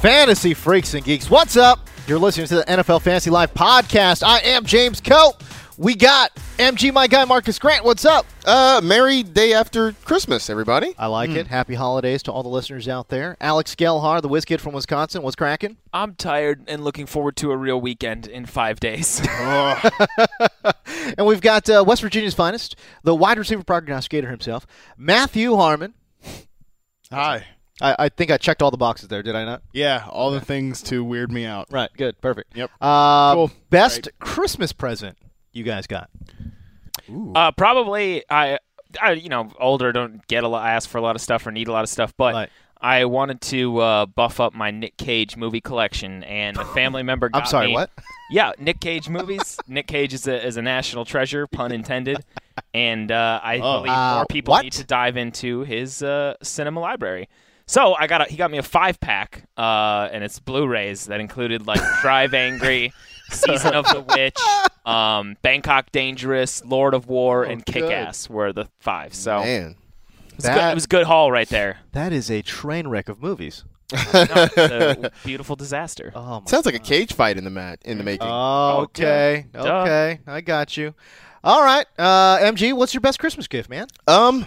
Fantasy freaks and geeks, what's up? You're listening to the NFL Fantasy Live podcast. I am James Koh. We got MG, my guy Marcus Grant. What's up? Uh, merry day after Christmas, everybody. I like it. Happy holidays to all the listeners out there. Alex Gelhar, the whiz kid from Wisconsin. What's cracking? I'm tired and looking forward to a real weekend in five days. And we've got uh, West Virginia's finest, the wide receiver prognosticator himself, Matthew Harmon. Hi. I, I think I checked all the boxes there, did I not? Yeah, all the things to weird me out. Right, good, perfect. Yep. Uh, Cool. Best Christmas present you guys got? Uh, probably I, I, you know, older don't get a lot, ask for a lot of stuff or need a lot of stuff, but Right. I wanted to uh, buff up my Nick Cage movie collection, and a family member. Got I'm sorry, me- what? Yeah, Nick Cage movies. Nick Cage is a is a national treasure, pun intended, and uh, I Oh. believe Uh, more people what? need to dive into his uh, cinema library. So I got a, he got me a five pack, uh, and it's Blu-rays that included like Drive Angry, Season of the Witch, um, Bangkok Dangerous, Lord of War, and Kick Ass were the five. So it Man. was, good, it was a good haul right there. That is a train wreck of movies. It's a beautiful disaster. Oh, my Sounds like a cage fight in the mat in the making. Okay. Duh. Okay. I got you. All right. Uh, MG, what's your best Christmas gift, man? um,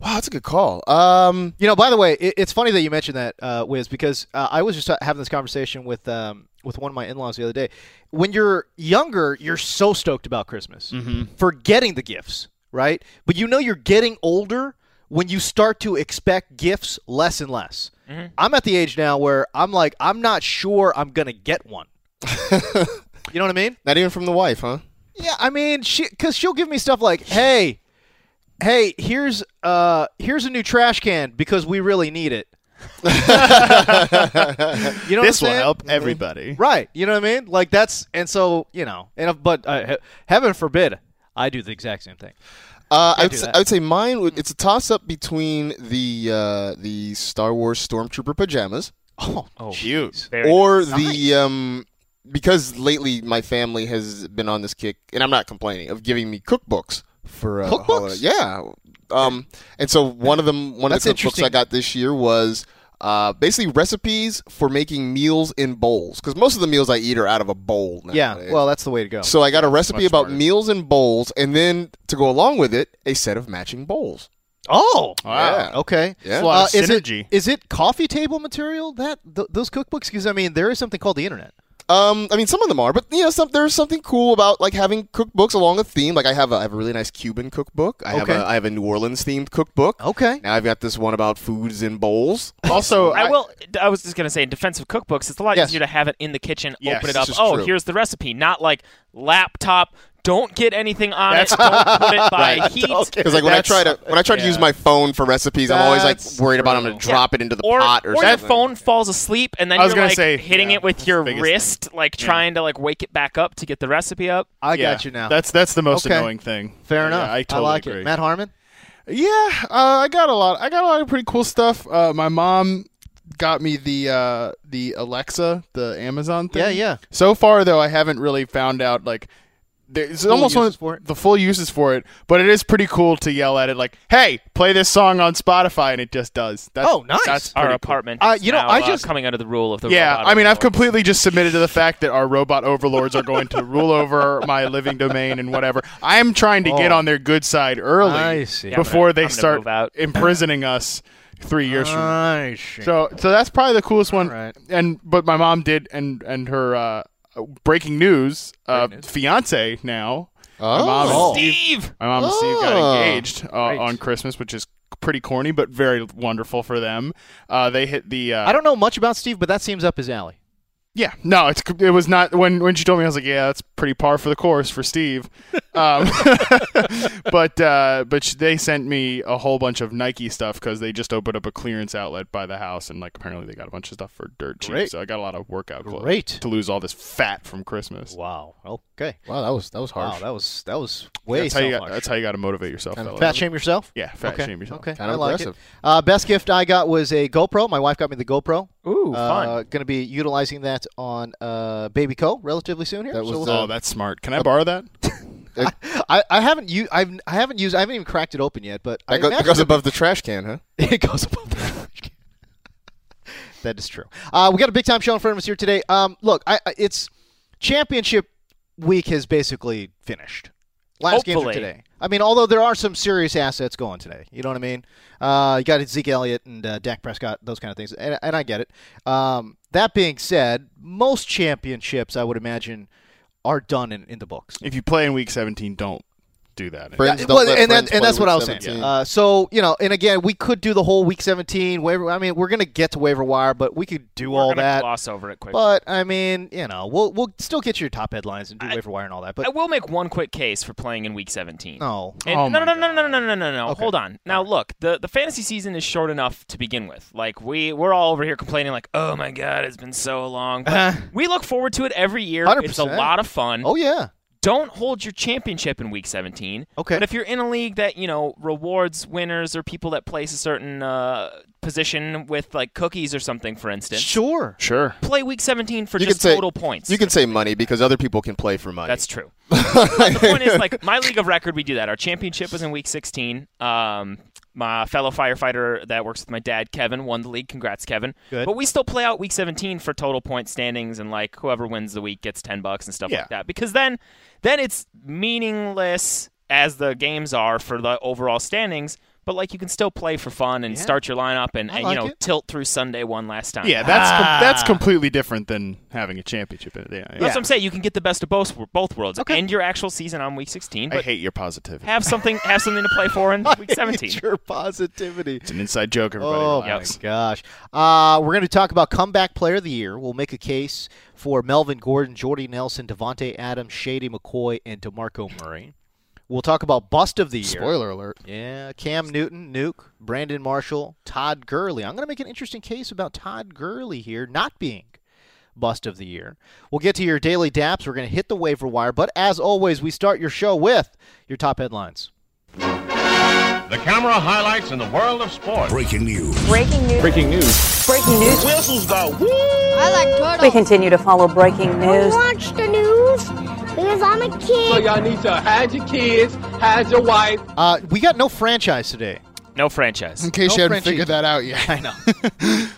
wow, that's a good call. Um, You know, by the way, it, it's funny that you mentioned that, uh, Wiz, because uh, I was just uh, having this conversation with um, with one of my in-laws the other day. When you're younger, you're so stoked about Christmas for getting the gifts, right? But you know you're getting older when you start to expect gifts less and less. I'm at the age now where I'm like, I'm not sure I'm gonna get one. you know what I mean? not even from the wife, huh? Yeah, I mean, she because she'll give me stuff like, "Hey, hey, here's uh here's a new trash can because we really need it." you know This will help everybody. right? You know what I mean? Like that's and so you know, and if- but uh, heaven forbid I do the exact same thing. Uh, I would, say. I would say mine. Would, it's a toss up between the uh, the Star Wars Stormtrooper pajamas Oh, Cute. Very or nice. the um, because lately my family has been on this kick, and I'm not complaining of giving me cookbooks for uh, Cookbooks? holiday. Yeah, um, and so one of them, one That's of the cookbooks. I got this year was. Uh, basically, recipes for making meals in bowls because most of the meals I eat are out of a bowl. yeah. Well, that's the way to go. So I got a recipe about smarter. meals in bowls, and then to go along with it, a set of matching bowls. oh, Wow. Okay. Yeah. a lot of is synergy. it is it coffee table material that th- those cookbooks? Because I mean, there is something called the internet. Um, I mean, some of them are, but you know, some there's something cool about like having cookbooks along a theme. Like I have a, I have a really nice Cuban cookbook. I have Okay. a I have a New Orleans themed cookbook. Okay. Now I've got this one about foods in bowls. Also, I will. I was just gonna say, in defense of cookbooks, it's a lot Yes. easier to have it in the kitchen, Yes, open it up. Oh, true. here's the recipe. Not like laptop. Don't get anything on it. That's- Don't put it by Right. heat. Because like when I try to when I try to use my phone for recipes, I'm always like That's worried about I'm going to Yeah. drop it into the or, pot or, or your something. phone falls asleep and then I was you're gonna like say, hitting yeah, it with that's your the biggest wrist, like trying to like wake it back up to get the recipe up. I yeah, got you now. That's that's the most Okay. annoying thing. fair Yeah, enough. I totally like agree. it. Matt Harmon. Yeah, uh, I got a lot. I got a lot of pretty cool stuff. Uh, my mom got me the uh, the Alexa, the Amazon thing. Yeah, yeah. So far though, I haven't really found out like There's almost one uses for it? the full uses for it, but it is pretty cool to yell at it like, "Hey, play this song on Spotify," and it just does. That's, Oh, nice. That's Our pretty cool. apartment. Uh, you know, now, I uh, just- coming under the rule of the. Yeah, robot I mean, I've completely just submitted to the fact that our robot overlords are going to rule over my living domain and whatever. I am trying to get Oh. on their good side early I see. Yeah, before gonna- they start out. imprisoning us three years from now. So, so that's probably the coolest one. Alright. And but my mom did, and and her uh, breaking news, uh, Breaking news. fiance now. Oh. My mom and Oh. Steve. My mom and Steve got Oh. engaged uh, on Christmas, which is pretty corny but very wonderful for them. Uh, they hit the. Uh, I don't know much about Steve, but that seems up his alley. Yeah, no, it's it was not when when she told me I was like, yeah, that's pretty par for the course for Steve. Um, but uh, but they sent me a whole bunch of Nike stuff because they just opened up a clearance outlet by the house and like apparently they got a bunch of stuff for dirt cheap. Great. So I got a lot of workout clothes Great. to lose all this fat from Christmas. Wow. Okay. Wow, that was that was harsh. Wow, that was that was way That's how you got. self-harsh. That's how you got to motivate yourself. Kind of. Fat shame yourself. Yeah, fat okay. shame yourself. Okay, Kind I of like aggressive. it. Uh, best gift I got was a GoPro. My wife got me the GoPro. Ooh, Uh, fun. Going to be utilizing that on uh, Baby Koh. relatively soon here. That So we'll- uh, Oh, that's smart. Can I borrow that? I, I haven't used I've I haven't used I haven't even cracked it open yet, but I That, go, that goes it- above the trash can, huh? it goes above the trash can. that is true. Uh, we got a big time show in front of us here today. Um, look, I, I, it's championship week has basically finished. Last games are Hopefully. today. I mean, although there are some serious assets going today. You know what I mean? Uh, you got Zeke Elliott and uh, Dak Prescott, those kind of things, and, and I get it. Um, that being said, most championships, I would imagine, are done in, in the books. If you play in week 17, don't do that. Friends Yeah, don't well, let and, friends that, and that's what I was saying. Uh, so you know, and again, we could do the whole week 17 waiver. I mean, we're gonna get to waiver wire, but we could do We're all that. gloss over it quick. But I mean, you know, we'll we'll still get your top headlines and do waiver wire and all that. But I will make one quick case for playing in Week 17. no, And Oh no, no, no, no, no, no, no, no, no. Okay. Hold on. Now, look, the the fantasy season is short enough to begin with. Like we we're all over here complaining, like, oh my god, it's been so long. But Uh-huh. we look forward to it every year. It's a lot of fun. oh yeah, Don't hold your championship in Week 17. Okay. But if you're in a league that you know rewards winners or people that place a certain uh, position with like cookies or something, for instance, sure. Sure. play Week 17 for You just can say- total points. You can say money because other people can play for money. That's true. the point is, like my league of record, we do that. Our championship was in week 16. Um, my fellow firefighter that works with my dad, Kevin, won the league. Congrats, Kevin. Good. But we still play out week 17 for total point standings, and like whoever wins the week gets 10 bucks and stuff Yeah. like that. Because then, then it's meaningless as the games are for the overall standings. But like you can still play for fun and Yeah. start your lineup and, and like you know it. tilt through Sunday one last time. Yeah, that's com- Ah. that's completely different than having a championship in it. Yeah, yeah. That's what I'm saying. You can get the best of both both worlds. Okay. End your actual season on week 16, I hate your positivity. have something have something to play for in week 17. Your positivity. It's an inside joke, everybody. Oh relax. my gosh! Uh, we're going to talk about comeback player of the year. We'll make a case for Melvin Gordon, Jordy Nelson, Davante Adams, Shady McCoy, and Demarco Murray. We'll talk about bust of the year. Spoiler alert. Yeah, Cam Newton, Nuke, Brandon Marshall, Todd Gurley. I'm going to make an interesting case about Todd Gurley here not being bust of the year. We'll get to your daily daps. We're going to hit the waiver wire, but as always, we start your show with your top headlines. The camera highlights in the world of sports. Breaking news. Breaking news. Breaking news. Breaking news. Whistles go woo! I like turtles. We continue to follow breaking news. Watch the news because I'm a kid. y'all need to hide your kids, hide your wife. Uh, we got no franchise today. No franchise. In case No you hadn't Frenchie. figured that out yet. I know.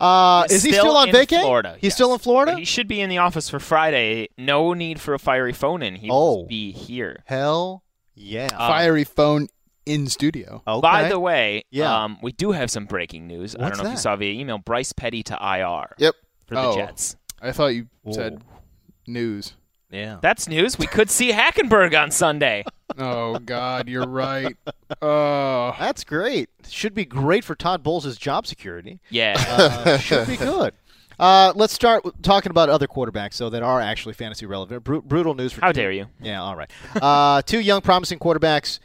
uh, is he still on in vacay? Florida. He's yes. still in Florida? He should be in the office for Friday. No need for a fiery phone in. He Oh. will be here. Hell yeah. Fiery phone in studio. okay. By the way, Yeah. um, we do have some breaking news. I don't know if you saw via email. Bryce Petty to IR Yep. for the Oh. Jets. I thought you Whoa. said news. Yeah. That's news. We could see Hackenberg on Sunday. Oh God, you're right. Oh, That's great. Should be great for Todd Bowles' job security. Yeah. Uh, should be good. Uh, let's start talking about other quarterbacks, though, that are actually fantasy relevant. Bru- brutal news for How two- dare you. Yeah, all right. Uh, two young, promising quarterbacks,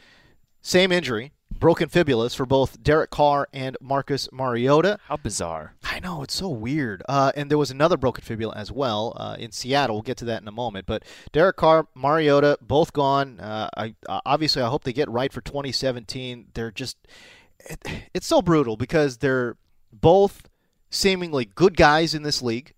same injury, broken fibulas for both Derek Carr and Marcus Mariota. How bizarre. I know it's so weird. Uh, and there was another broken fibula as well uh, in Seattle. We'll get to that in a moment. But Derek Carr, Mariota, both gone. Uh, I uh, obviously I hope they get right for 2017. They're just it, it's so brutal because they're both seemingly good guys in this league,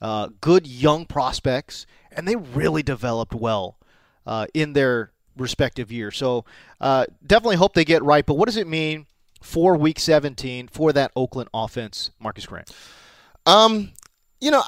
uh, good young prospects, and they really developed well. uh, in their respective year. So uh, definitely hope they get right. But what does it mean for Week 17 for that Oakland offense, Marcus Grant? Um, you know,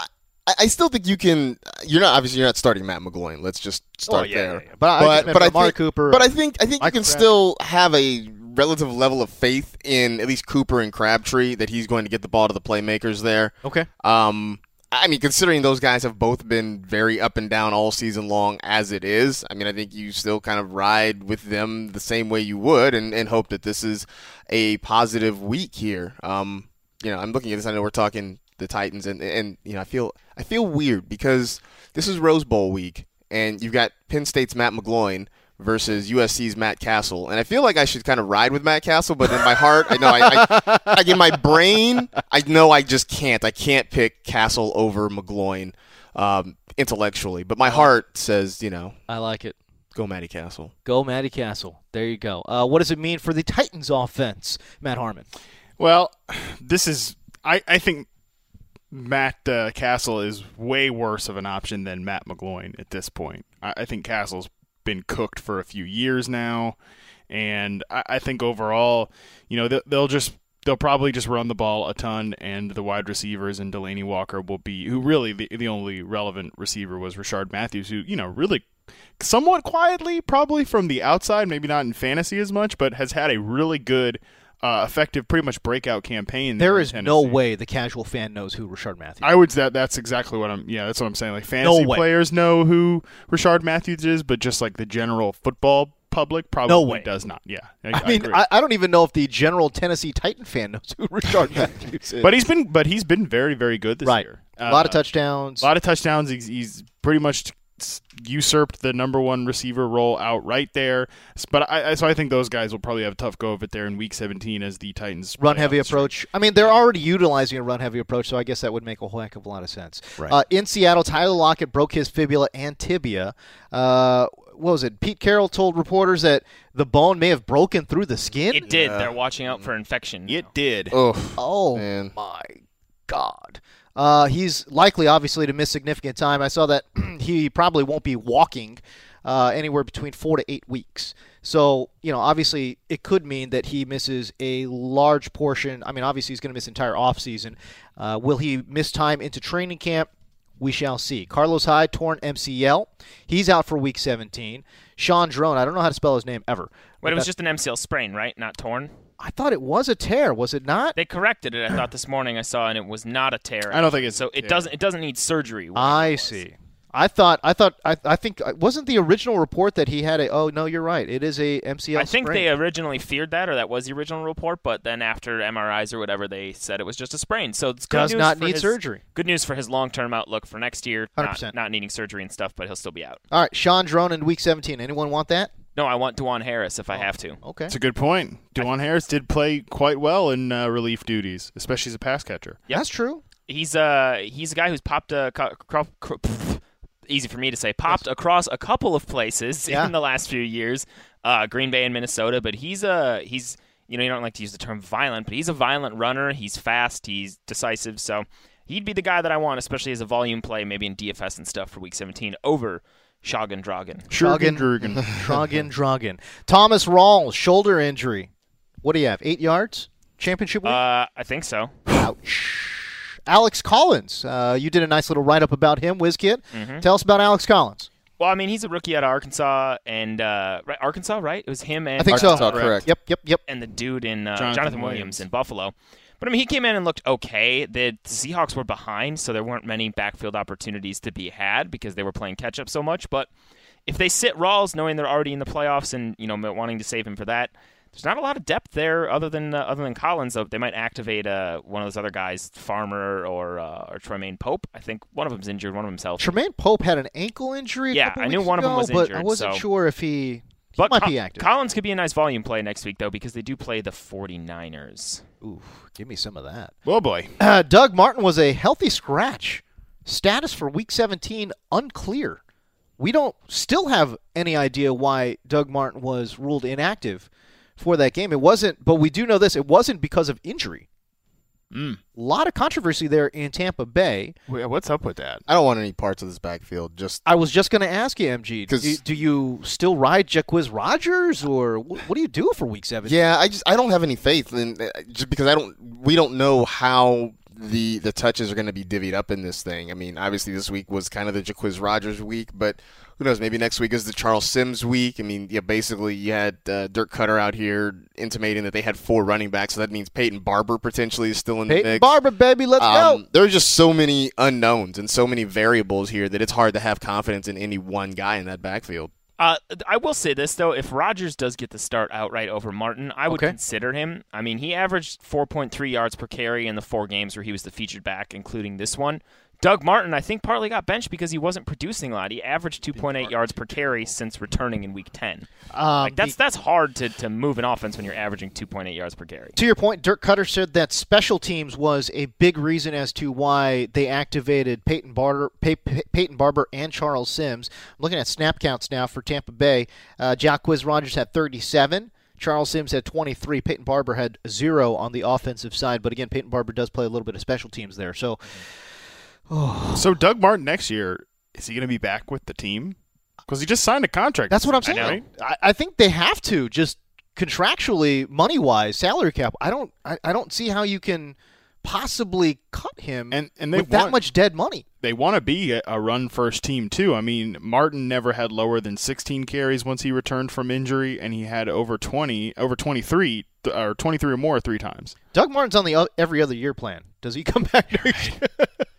I, I still think you can. You're not obviously you're not starting Matt McGloin. Let's just start Oh, yeah, there. yeah, yeah. But I just meant for Amari think, Cooper, But I think I think you can Crabtree. still have a relative level of faith in at least Cooper and Crabtree that he's going to get the ball to the playmakers there. Okay. Um, I mean, considering those guys have both been very up and down all season long as it is, I mean, I think you still kind of ride with them the same way you would and, and hope that this is a positive week here. Um, you know, I'm looking at this. I know we're talking the Titans, and and you know, I feel I feel weird because this is Rose Bowl week, and you've got Penn State's Matt McGloin versus USC's Matt Cassel, and I feel like I should kind of ride with Matt Cassel, but in my heart, I know I, I like in my brain, I know I just can't. I can't pick Cassel over McGloin um, intellectually, but my heart says, you know, I like it. go Matty Cassel. Go Matty Cassel. There you go. Uh, what does it mean for the Titans offense, Matt Harmon? Well, this is I, I think Matt uh, Cassel is way worse of an option than Matt McGloin at this point. I, I think Cassel's been cooked for a few years now, and I, I think overall, you know, they'll, they'll just they'll probably just run the ball a ton, and the wide receivers and Delanie Walker will be who really the the only relevant receiver was Rishard Matthews, who you know really somewhat quietly, probably from the outside, maybe not in fantasy as much, but has had a really good, uh, effective, pretty much breakout campaign. There is no way the casual fan knows who Rishard Matthews. I would that that's exactly what I'm. Yeah, that's what I'm saying. Like fantasy way. players know who Rishard Matthews is, but just like the general football public probably No way. does not. Yeah, I, I mean. I, I don't even know if the general Tennessee Titan fan knows who Rishard Matthews is. but he's been but he's been very very good this right, year. a lot of Uh, touchdowns. A lot of touchdowns. He's, he's pretty much usurped the number one receiver role out right there. But I, I so I think those guys will probably have a tough go of it there in Week 17 as the Titans run heavy approach. I mean, they're already utilizing a run heavy approach, so I guess that would make a whole heck of a lot of sense. Right. Uh, in Seattle, Tyler Lockett broke his fibula and tibia. Uh, what was it? Pete Carroll told reporters that the bone may have broken through the skin. It did. They're watching out for infection. It did. Oh, Oh man. my God. Uh, he's likely, obviously, to miss significant time. I saw that he probably won't be walking uh, anywhere between four to eight weeks. So, you know, obviously, it could mean that he misses a large portion. I mean, obviously, he's going to miss entire offseason. Uh, will he miss time into training camp? We shall see. Carlos Hyde, torn MCL. He's out for week 17. Shaun Draughn, I don't know how to spell his name ever. But it was just an MCL sprain, right? Not torn. I thought it was a tear, was it not? They corrected it. I thought this morning I saw, and it was not a tear. I don't think it's so. It doesn't. It doesn't need surgery. I see. I thought I thought I, I think uh, wasn't the original report that he had a oh no you're right it is a MCL I think sprain. they originally feared that, or that was the original report. But then after MRIs or whatever, they said it was just a sprain. So it's good Does news not for need his- surgery. Good news for his long-term outlook for next year. 100%. Not, not needing surgery and stuff, but he'll still be out. all right Shaun Draughn in week 17 anyone want that No, I want DuJuan Harris if I have to. okay It's a good point. DuJuan Harris did play quite well in uh, relief duties, especially as a pass catcher. Yeah, that's true He's uh he's a guy who's popped a co- cro- cro- pff, easy for me to say popped across a couple of places Yeah. in the last few years, uh, Green Bay and Minnesota. But he's a he's you know you don't like to use the term violent, but he's a violent runner. He's fast. He's decisive. So he'd be the guy that I want, especially as a volume play, maybe in DFS and stuff for Week 17 over Shogun Dragon. Shogun Dragon. Drugen. Drogen Drogen Thomas Rawls shoulder injury what do you have eight yards championship week Uh, I think so. ouch Alex Collins uh, you did a nice little write up about him WizKid Mm-hmm. tell us about Alex Collins Well, I mean, he's a rookie out of Arkansas, and uh, right, Arkansas, right? It was him and I think so Arkansas, correct. yep yep yep and the dude in uh, Jonathan Jonathan, Williams. Williams. in Buffalo. But I mean, he came in and looked okay. The Seahawks were behind, so there weren't many backfield opportunities to be had because they were playing catch up so much. But if they sit Rawls, knowing they're already in the playoffs and you know wanting to save him for that, there's not a lot of depth there other than uh, other than Collins. Though they might activate uh, one of those other guys, Farmer or uh, or Tremaine Pope. I think one of them's injured, one of them's healthy. Tremaine Pope had an ankle injury. Yeah, I knew one of them ago, was but I wasn't so- sure if he but might Co- be active. Collins could be a nice volume play next week though because they do play the 49ers. Ooh, give me some of that. Oh boy. Uh, Doug Martin was a healthy scratch. Status for Week 17 unclear. We don't still have any idea why Doug Martin was ruled inactive for that game. It wasn't, but we do know this: it wasn't because of injury. A lot of controversy there in Tampa Bay. Wait, What's up with that? I don't want any parts of this backfield. Just I was just going to ask you, MG, 'Cause- do, do you still ride Jacquizz Rodgers, or what do you do for Week Seven? yeah, I just I don't have any faith in uh, just because I don't we don't know how the the touches are going to be divvied up in this thing. I mean, obviously this week was kind of the Jacquizz Rodgers week, but who knows? Maybe next week is the Charles Sims week. I mean, yeah, basically you had uh, Dirk Koetter out here intimating that they had four running backs, so that means Peyton Barber potentially is still in the Peyton mix. Barber, baby, let's Um, go. there are just so many unknowns and so many variables here that it's hard to have confidence in any one guy in that backfield. Uh, I will say this though: if Rodgers does get the start outright over Martin, I would Okay. consider him. I mean, he averaged 4.3 yards per carry in the four games where he was the featured back, including this one. Doug Martin, I think, partly got benched because he wasn't producing a lot. He averaged 2.8 yards per carry since returning in Week 10. Um, Like that's that's hard to, to move an offense when you're averaging 2.8 yards per carry. To your point, Dirk Koetter said that special teams was a big reason as to why they activated Peyton Barber, Pey- Pey- Peyton Barber and Charles Sims. I'm looking at snap counts now for Tampa Bay. Uh, Jacquizz Rodgers had 37. Charles Sims had 23. Peyton Barber had zero on the offensive side. But again, Peyton Barber does play a little bit of special teams there. So So Doug Martin next year is he going to be back with the team? Because he just signed a contract. that's what I'm I saying. I, I think they have to just contractually, money wise, salary cap. I don't. I, I don't see how you can possibly cut him And- and they with that much dead money. They want to be a, a run first team too. I mean, Martin never had lower than 16 carries once he returned from injury, and he had over 20, over 23, th- or 23 or more three times. Doug Martin's on the o- every other year plan. Does he come back next?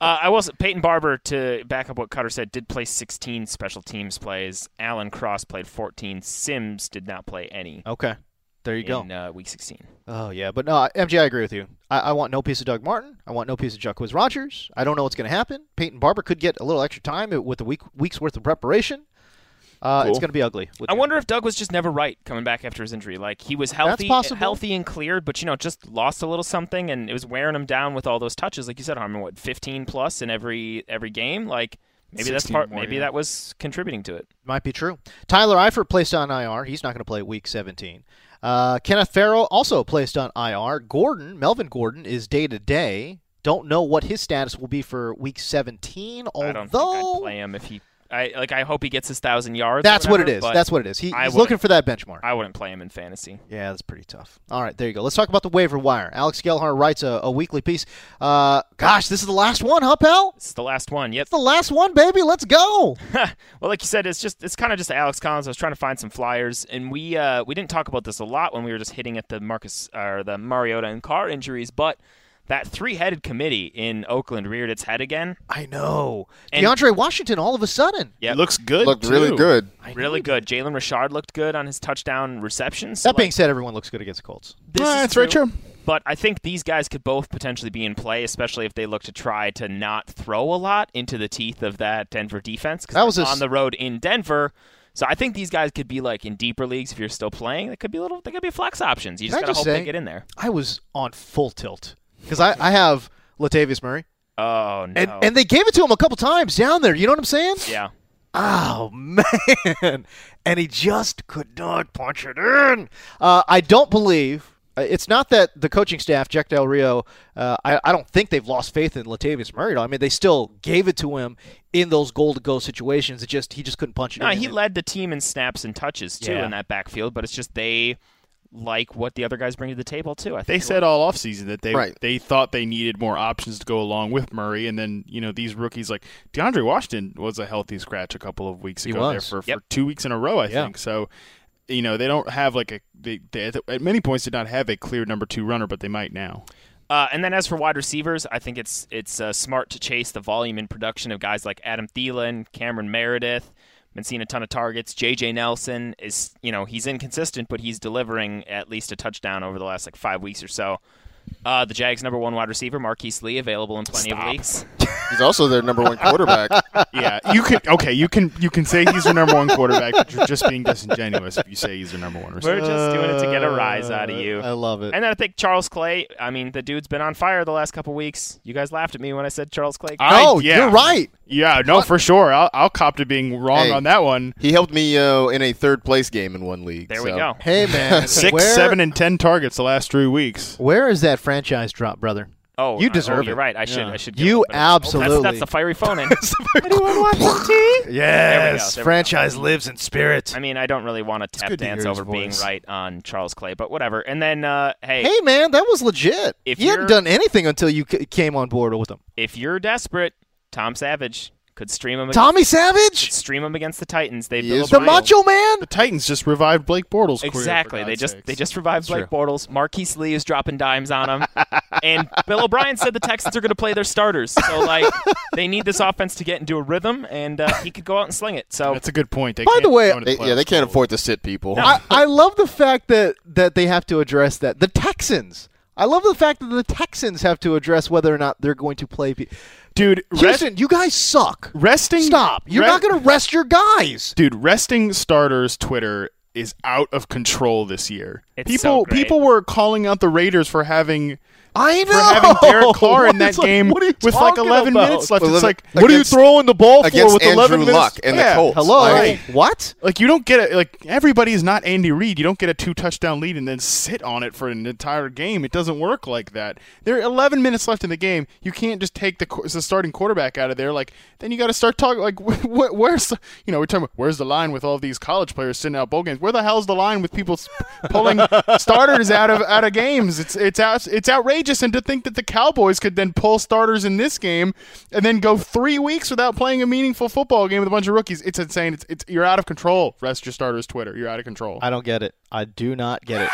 Uh, I was Peyton Barber to back up what Koetter said. Did play 16 special teams plays. Alan Cross played 14. Sims did not play any okay, there you go. uh, week 16. Oh yeah, but no, MJ, I agree with you. I, I want no piece of Doug Martin. I want no piece of Jacquizz Rodgers. I don't know what's going to happen. Peyton Barber could get a little extra time with a week week's worth of preparation. Uh, It's going to be ugly. I him. wonder if Doug was just never right coming back after his injury. Like he was healthy, possible. healthy and cleared, but you know just lost a little something, and it was wearing him down with all those touches. Like you said, Harmon, what 15 plus in every every game? Like maybe that's part. more, maybe yeah. that was contributing to it. Might be true. Tyler Eifert placed on IR. He's not going to play week 17. Uh, Kenneth Farrow also placed on IR. Gordon, Melvin Gordon, is day to day. Don't know what his status will be for week 17. Although I don't think I'd play him if he. I like. I hope he gets his thousand yards. that's what it whatever, is. That's what it is. He, he's looking for that benchmark. I wouldn't play him in fantasy. Yeah, that's pretty tough. All right, there you go. Let's talk about the waiver wire. Alex Gelhar writes a, a weekly piece. Uh, gosh, this is the last one, huh, pal? It's the last one. Yep. It's the last one, baby. Let's go. well, like you said, it's just it's kind of just Alex Collins. I was trying to find some flyers, and we uh, we didn't talk about this a lot when we were just hitting at the Marcus or the Mariota and Carr injuries, but that three-headed committee in Oakland reared its head again. I know. And- DeAndre Washington, all of a sudden. yeah, looks good. Looked really too. good. really good. Jalen Richard looked good on his touchdown receptions. That being said, everyone looks good against the Colts. This Ah, is that's very true. But I think these guys could both potentially be in play, especially if they look to try to not throw a lot into the teeth of that Denver defense. 'cause That was they're on the road in Denver. So I think these guys could be like in deeper leagues if you're still playing. They could be a little. They could be flex options. You just I gotta just hope say- they get in there. I was on full tilt because I, I have Latavius Murray, Oh no! and and they gave it to him a couple times down there. You know what I'm saying? yeah, Oh man, and he just could not punch it in. Uh, I don't believe uh, it's not that the coaching staff, Jack Del Rio. Uh, I, I don't think they've lost faith in Latavius Murray. I mean, they still gave it to him in those goal to go situations. It just he just couldn't punch it no, in. he led the team in snaps and touches too Yeah. in that backfield. But it's just they like what the other guys bring to the table too. I They said all offseason that they Right. they thought they needed more options to go along with Murray, and then you know these rookies like DeAndre Washington was a healthy scratch a couple of weeks ago there for, Yep. for two weeks in a row, I Yeah. think. So you know they don't have like a they, they at many points did not have a clear number two runner, but they might now. Uh, and then as for wide receivers, I think it's it's uh, smart to chase the volume and production of guys like Adam Thielen, Cameron Meredith. Been seeing a ton of targets. J.J. Nelson is, you know, he's inconsistent, but he's delivering at least a touchdown over the last like five weeks or so. Uh, the Jags' number one wide receiver, Marquise Lee, available in plenty of leagues. He's also their number one quarterback. Yeah, you can okay, you can you can say he's your number one quarterback, but you're just being disingenuous if you say he's your number one receiver. We're just doing it to get a rise out of you. I love it. And then I think Charles Clay. I mean, the dude's been on fire the last couple weeks. You guys laughed at me when I said Charles Clay. Oh, no, yeah. you're right. Yeah, no, for sure. I'll, I'll cop to being wrong Hey. on that one. He helped me uh, in a third place game in one league. there we go. Hey man, Six, where, seven, and ten targets the last three weeks. Where is that franchise drop, brother? Oh, You deserve oh, You're it. right. I should. Yeah. I should. give You him a bit of- Oh, absolutely- that's, that's the fiery phone in. Anyone want some tea? Yes, there we go. franchise lives in spirit. I mean, I don't really want to tap good dance hear his over being right on Charles Clay, but whatever. And then, uh, hey, Hey man, that was legit. If you hadn't done anything until you c- came on board with him. if you're desperate, Tom Savage could stream him. Tommy could Savage, stream him against the Titans. They He is the Macho Man. The Titans just revived Blake Bortles' career, Exactly. They just sakes. they just revived Blake true. Bortles. Marquise Lee is dropping dimes on him, and Bill O'Brien said the Texans are going to play their starters. So like they need this offense to get into a rhythm, and uh, he could go out and sling it. So That's a good point. They By the can't way, They, the yeah, they can't afford to sit people. I, I love the fact that that they have to address that. The Texans. I love the fact that the Texans have to address whether or not they're going to play. Pe- dude. Rest, Houston, you guys suck. resting. Stop. You're re- not going to rest your guys. dude. Resting starters Twitter is out of control this year. It's people so great. people were calling out the Raiders for having I know. for having Derek Carr in that that is like- game what are you with like 11 about? minutes left. Well, It's like What are you throwing the ball for against with 11 Andrew minutes? Luck and Yeah. the Colts. Hello. Like, what? like you don't get it. Like everybody is not Andy Reid. You don't get a two touchdown lead and then sit on it for an entire game. It doesn't work like that. There are 11 minutes left in the game. You can't just take the, the starting quarterback out of there. Like then you got to start talking. Like wh- wh- where's the, you know we're talking about where's the line with all these college players sitting out bowl games? Where the hell's the line with people s- pulling starters out of out of games? It's it's out, it's outrageous. And to think that the Cowboys could then pull starters in this game and then go three weeks without playing a meaningful football game with a bunch of rookies, it's insane. It's, it's you're out of control. Rest your starters, Twitter. You're out of control. I don't get it. I do not get it.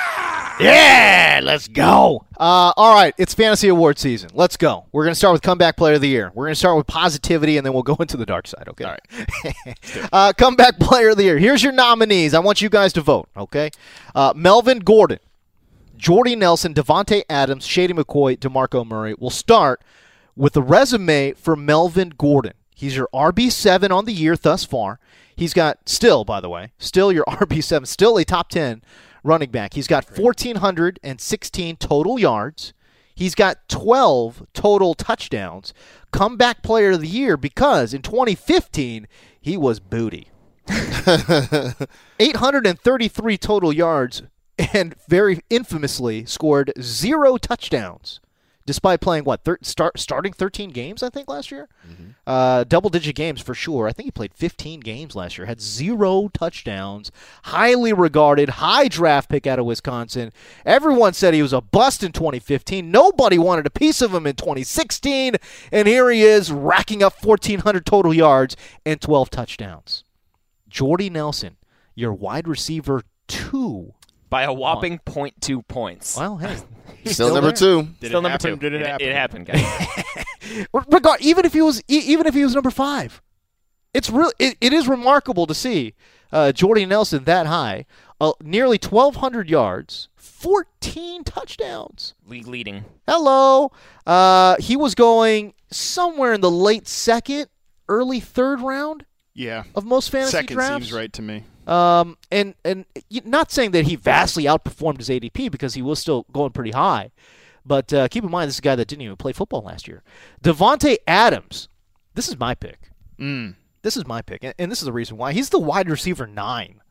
Yeah, let's go. Uh, all right, it's fantasy award season. Let's go. We're going to start with comeback player of the year. We're going to start with positivity, and then we'll go into the dark side. Okay. All right. uh, comeback player of the year. Here's your nominees. I want you guys to vote. Okay. Uh, Melvin Gordon, Jordy Nelson, Davante Adams, Shady McCoy, DeMarco Murray. We'll start with the resume for Melvin Gordon. He's your RB7 on the year thus far. He's got, still, by the way, still your RB7, still a top 10 running back. He's got 1,416 total yards. He's got 12 total touchdowns. Comeback player of the year because in 2015, he was booty. 833 total yards and very infamously scored zero touchdowns despite playing what thir- start starting 13 games I think last year. Uh, double digit games for sure. I think he played 15 games last year. Had zero touchdowns. Highly regarded, high draft pick out of Wisconsin. Everyone said he was a bust in 2015. Nobody wanted a piece of him in 2016, and here he is racking up 1400 total yards and 12 touchdowns. Jordy Nelson, your wide receiver 2. By a whopping 0.2 points. Well, hey, he's Still number there. two. Did Still number happen? two. Did it happen? It happened, guys. regard even if he was e- even if he was number five it's real it, it is remarkable to see uh, jordy nelson that high uh, nearly 1200 yards 14 touchdowns League leading. hello uh, he was going somewhere in the late second early third round Yeah. of most fantasy Second drafts seems right to me. Um, and and not saying that he vastly outperformed his ADP because he was still going pretty high, but uh, keep in mind this is a guy that didn't even play football last year. Davante Adams, this is my pick. Mm. This is my pick, and, and this is the reason why he's the wide receiver nine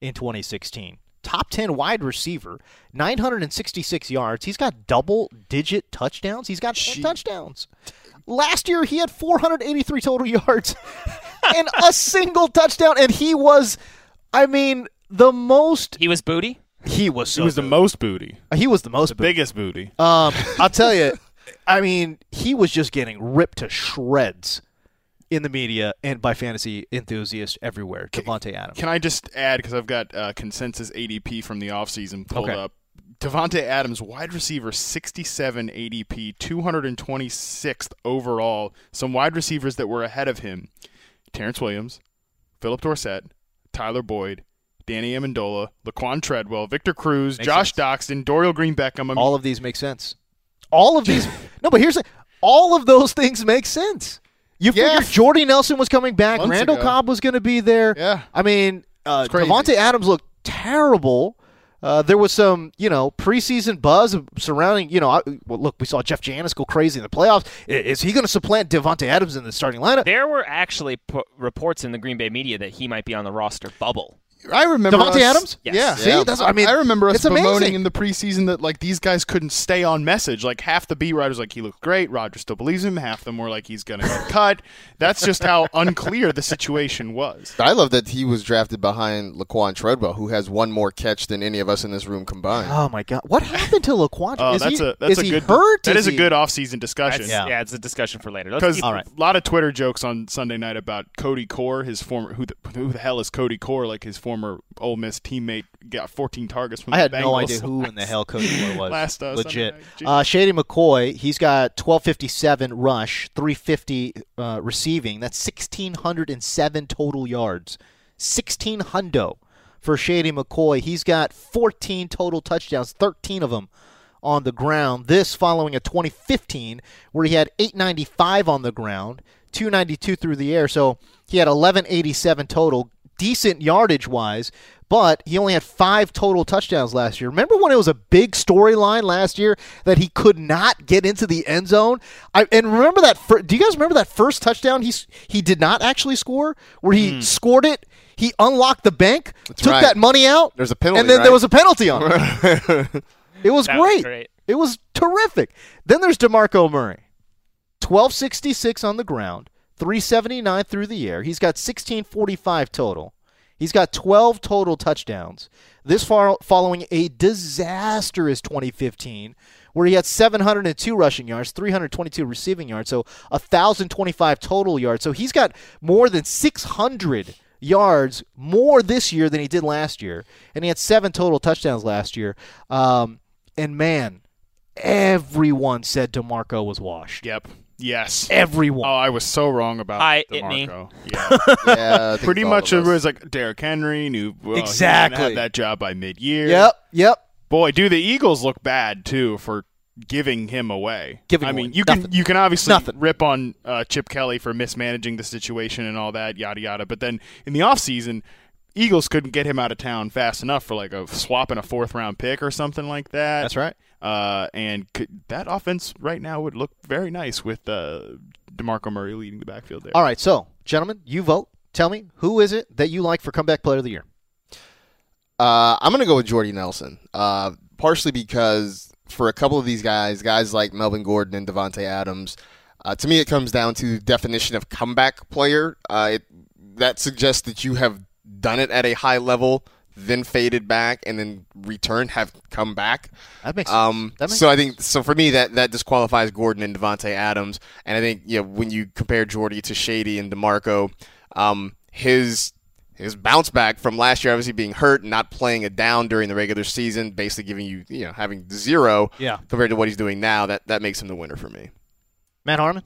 in 2016. Top 10 wide receiver, 966 yards. He's got double digit touchdowns. He's got 10 touchdowns. Last year, he had 483 total yards and a single touchdown, and he was, I mean, the most. He was booty. He was so he was the most booty. He was the most The booty. biggest booty. Um, I'll tell you, I mean, he was just getting ripped to shreds in the media and by fantasy enthusiasts everywhere. Davante Adams. Can I just add because I've got uh, consensus ADP from the offseason pulled Okay. up. Davante Adams, wide receiver, 67 ADP, 226th overall. Some wide receivers that were ahead of him: Terrance Williams, Phillip Dorsett, Tyler Boyd, Danny Amendola, Laquon Treadwell, Victor Cruz, Makes Josh sense. Doctson, Dorial Green Beckham. I mean, all of these make sense. All of these. no, but here's the, all of those things make sense. You Yeah. figure Jordy Nelson was coming back. Months Randall ago. Cobb was going to be there. Yeah. I mean, uh, Davante Adams looked terrible. Uh, there was some, you know, preseason buzz surrounding, you know, I, well, look, we saw Jeff Janis go crazy in the playoffs. Is he going to supplant Davante Adams in the starting lineup? There were actually p- reports in the Green Bay media that he might be on the roster bubble. I remember Davante us- Adams? Yes. Yeah. See, that's- I mean, I remember us it's amazing. bemoaning in the preseason that like these guys couldn't stay on message. Like half the beat writers like he looked great. Roger still believes him. Half of them were like he's gonna get cut. That's just how unclear the situation was. I love that he was drafted behind Laquon Treadwell, who has one more catch than any of us in this room combined. Oh my God! What happened to Laquon? Oh, is that's he, a that's is a he good hurt? That is, a good off-season discussion. Yeah. yeah. it's a discussion for later. Because All right. a lot of Twitter jokes on Sunday night about Cody Core, his former who the, who the hell is Cody Core? Like his former Ole Miss teammate got 14 targets from I had no idea who in the hell Cody Moore was. Last, uh, Legit. Uh, Shady McCoy, he's got 1257 rush, 350 uh, receiving. That's 1,607 total yards. 16 hundo for Shady McCoy. He's got 14 total touchdowns, 13 of them on the ground. This following a 2015 where he had 895 on the ground, 292 through the air. So he had 1187 total, decent yardage wise, but he only had five total touchdowns last year. Remember when it was a big storyline last year that he could not get into the end zone? I, and remember that? Fir- do you guys remember that first touchdown he he did not actually score, where he hmm. scored it? He unlocked the bank, took right. that money out. There's a penalty, and then right? there was a penalty on it. It was That was great. great. It was terrific. Then there's DeMarco Murray. 1266 on the ground, 379 through the air. He's got 1645 total. He's got 12 total touchdowns. This far following a disastrous 2015 where he had 702 rushing yards, 322 receiving yards, so 1025 total yards. So he's got more than 600 yards more this year than he did last year, and he had seven total touchdowns last year. Um, and man, everyone said DeMarco was washed. Yep. Yes. Everyone. Oh, I was so wrong about Hi, it me. Yeah. yeah, Pretty much it was like Derrick Henry knew well, He Exactly. had that job by mid-year. Yep. Yep. Boy, do the Eagles look bad too for giving him away. Giving I him mean, away. you Nothing. can you can obviously Nothing. rip on uh, Chip Kelly for mismanaging the situation and all that, yada yada. But then in the offseason, Eagles couldn't get him out of town fast enough for like a swap and a fourth round pick or something like that. That's right. Uh, and could, that offense right now would look very nice with uh, Demarco Murray leading the backfield there. All right, so gentlemen, you vote. Tell me who is it that you like for comeback player of the year? Uh, I'm going to go with Jordy Nelson, uh, partially because for a couple of these guys, guys like Melvin Gordon and Davante Adams, uh, to me it comes down to definition of comeback player. Uh, it, that suggests that you have done it at a high level, then faded back, and then returned, have come back. That makes Um, That makes so I think so for me that that disqualifies Gordon and Davante Adams, and I think you know when you compare Jordy to Shady and Demarco, um, his his bounce back from last year, obviously being hurt, and not playing it down during the regular season, basically giving you you know having zero Yeah. compared to what he's doing now. That that makes him the winner for me. Matt Harmon.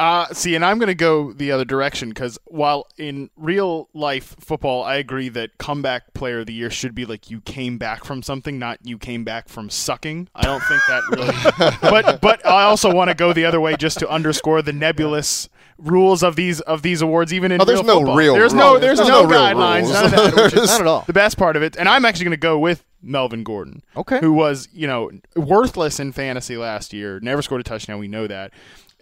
Uh, see, and I'm going to go the other direction because while in real life football, I agree that comeback player of the year should be like you came back from something, not you came back from sucking. I don't think that really. but but I also want to go the other way just to underscore the nebulous rules of these of these awards, even in Oh, there's real no football. real There's no there's There's no, no guidelines, rules. none of that, Not at all. the best part of it. And I'm actually going to go with Melvin Gordon. Okay. Who was, you know, worthless in fantasy last year, never scored a touchdown, we know that.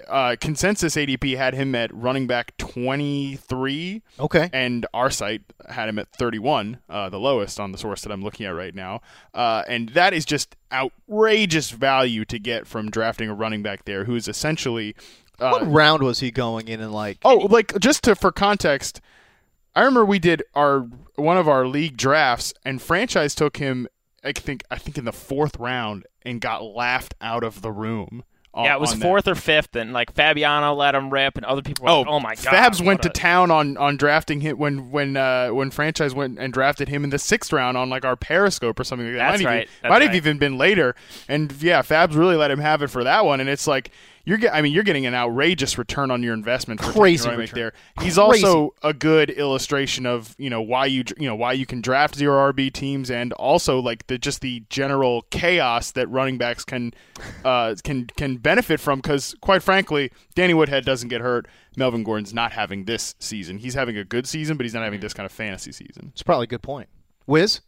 Uh, consensus ADP had him at running back 23. Okay. And our site had him at 31, uh, the lowest on the source that I'm looking at right now. Uh, and that is just outrageous value to get from drafting a running back there who is essentially. Uh, What round was he going in and like? Oh, like just to for context, I remember we did our one of our league drafts, and franchise took him. I think I think in the fourth round and got laughed out of the room. Yeah, it was on that. fourth or fifth, and like Fabiano let him rip, and other people were Oh, like, "Oh my god!" Fabs went what to town on on drafting him when when uh, when franchise went and drafted him in the sixth round on like our Periscope or something like that. That's might right, Even, that's might have even been later. And yeah, Fabs really let him have it for that one. And it's like you're get, I mean you're getting an outrageous return on your investment. For Crazy right there. He's Crazy. also a good illustration of you know why you you know why you can draft zero RB teams and also like the just the general chaos that running backs can uh, can can benefit from because quite frankly Danny Woodhead doesn't get hurt Melvin Gordon's not having this season he's having a good season but he's not having this kind of fantasy season It's probably a good point. Wiz.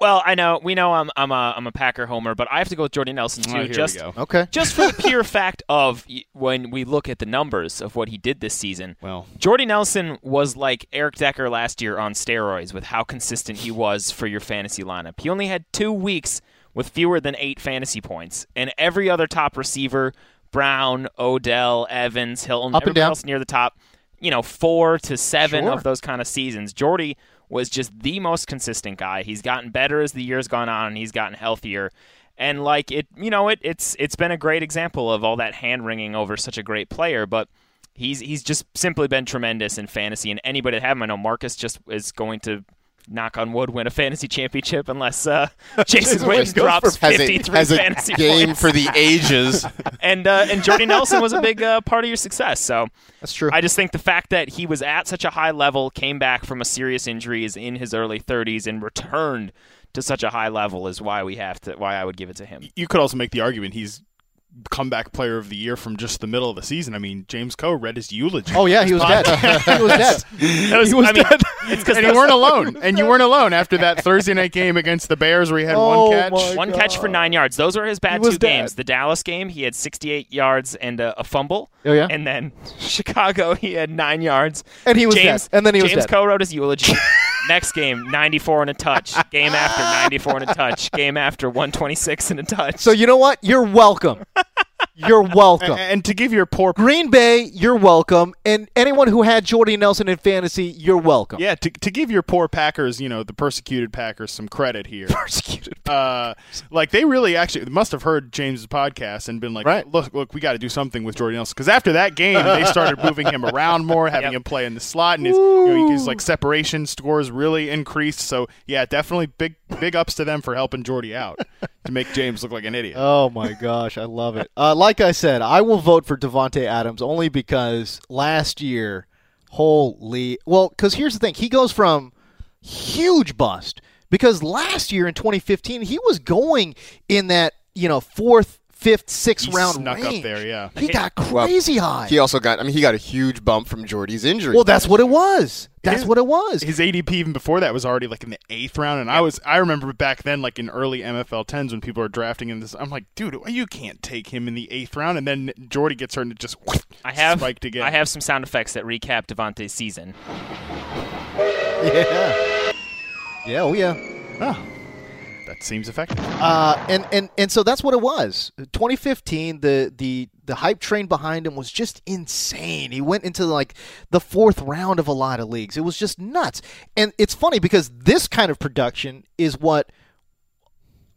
Well, I know we know I'm I'm a I'm a Packer homer, but I have to go with Jordy Nelson too. Oh, here we just go. Okay. just for the pure fact of when we look at the numbers of what he did this season. Well. Jordy Nelson was like Eric Decker last year on steroids with how consistent he was for your fantasy lineup. He only had two weeks with fewer than eight fantasy points, and every other top receiver, Brown, Odell, Evans, Hilton, Up and everybody down. else near the top, you know, four to seven Sure. of those kind of seasons. Jordy was just the most consistent guy. He's gotten better as the years gone on, and he's gotten healthier. And like it, you know, it, it's it's been a great example of all that hand wringing over such a great player, but. He's he's just simply been tremendous in fantasy, and anybody that have him, I know Marcus just is going to knock on wood win a fantasy championship unless uh, Jason Witten drops has 53 has a fantasy game points. for the ages. and uh, and Jordy Nelson was a big uh, part of your success. So That's true. I just think the fact that he was at such a high level, came back from a serious injury, is in his early 30s, and returned to such a high level is why we have to. Why I would give it to him. You could also make the argument he's comeback player of the year from just the middle of the season. I mean, James Koh read his eulogy. Oh yeah, he was dead. he was dead. That was, He was I mean, dead. it's because and you weren't alone. And you weren't alone after that Thursday night game against the Bears where he had Oh, one catch. my One catch for nine yards. Those were his bad two dead. games. The Dallas game, he had 68 yards and a, a fumble. Oh, yeah? And then Chicago, he had nine yards. And he was James, dead. And then he was James dead. Koh wrote his eulogy. Next game, 94 and a touch. Game after, 94 and a touch. Game after, 126 and a touch. So you know what? You're welcome. You're welcome. And to give your poor Green Bay, you're welcome. And anyone who had Jordy Nelson in fantasy, you're welcome. Yeah, to, to give your poor Packers, you know, the persecuted Packers, some credit here. Persecuted. Uh, like they really actually must have heard James's podcast and been like, Right. "Look, look, we got to do something with Jordy Nelson." Because after that game, they started moving him around more, having Yep. him play in the slot, and his, you know, his like separation scores really increased. So yeah, definitely big big ups to them for helping Jordy out to make James look like an idiot. Oh my gosh, I love it. Uh, like I said, I will vote for Davante Adams only because last year, holy, well, because here's the thing, he goes from huge bust because last year in 2015 he was going in that you know fourth, fifth, sixth He round snuck up there, yeah. he got crazy high. He also got. I mean, he got a huge bump from Jordy's injury. well, that's what it was. That's His- what it was. His ADP even before that was already like in the eighth round, and I was I remember back then like in early MFL tens when people are drafting in this, I'm like, dude, you can't take him in the eighth round, and then Jordy gets hurt and it just I have spiked again. I have some sound effects that recap Davante's season. yeah. Yeah. Oh yeah. Oh, that seems effective. Uh, and, and and so that's what it was. 2015, the the the hype train behind him was just insane. He went into like the fourth round of a lot of leagues. It was just nuts. And it's funny because this kind of production is what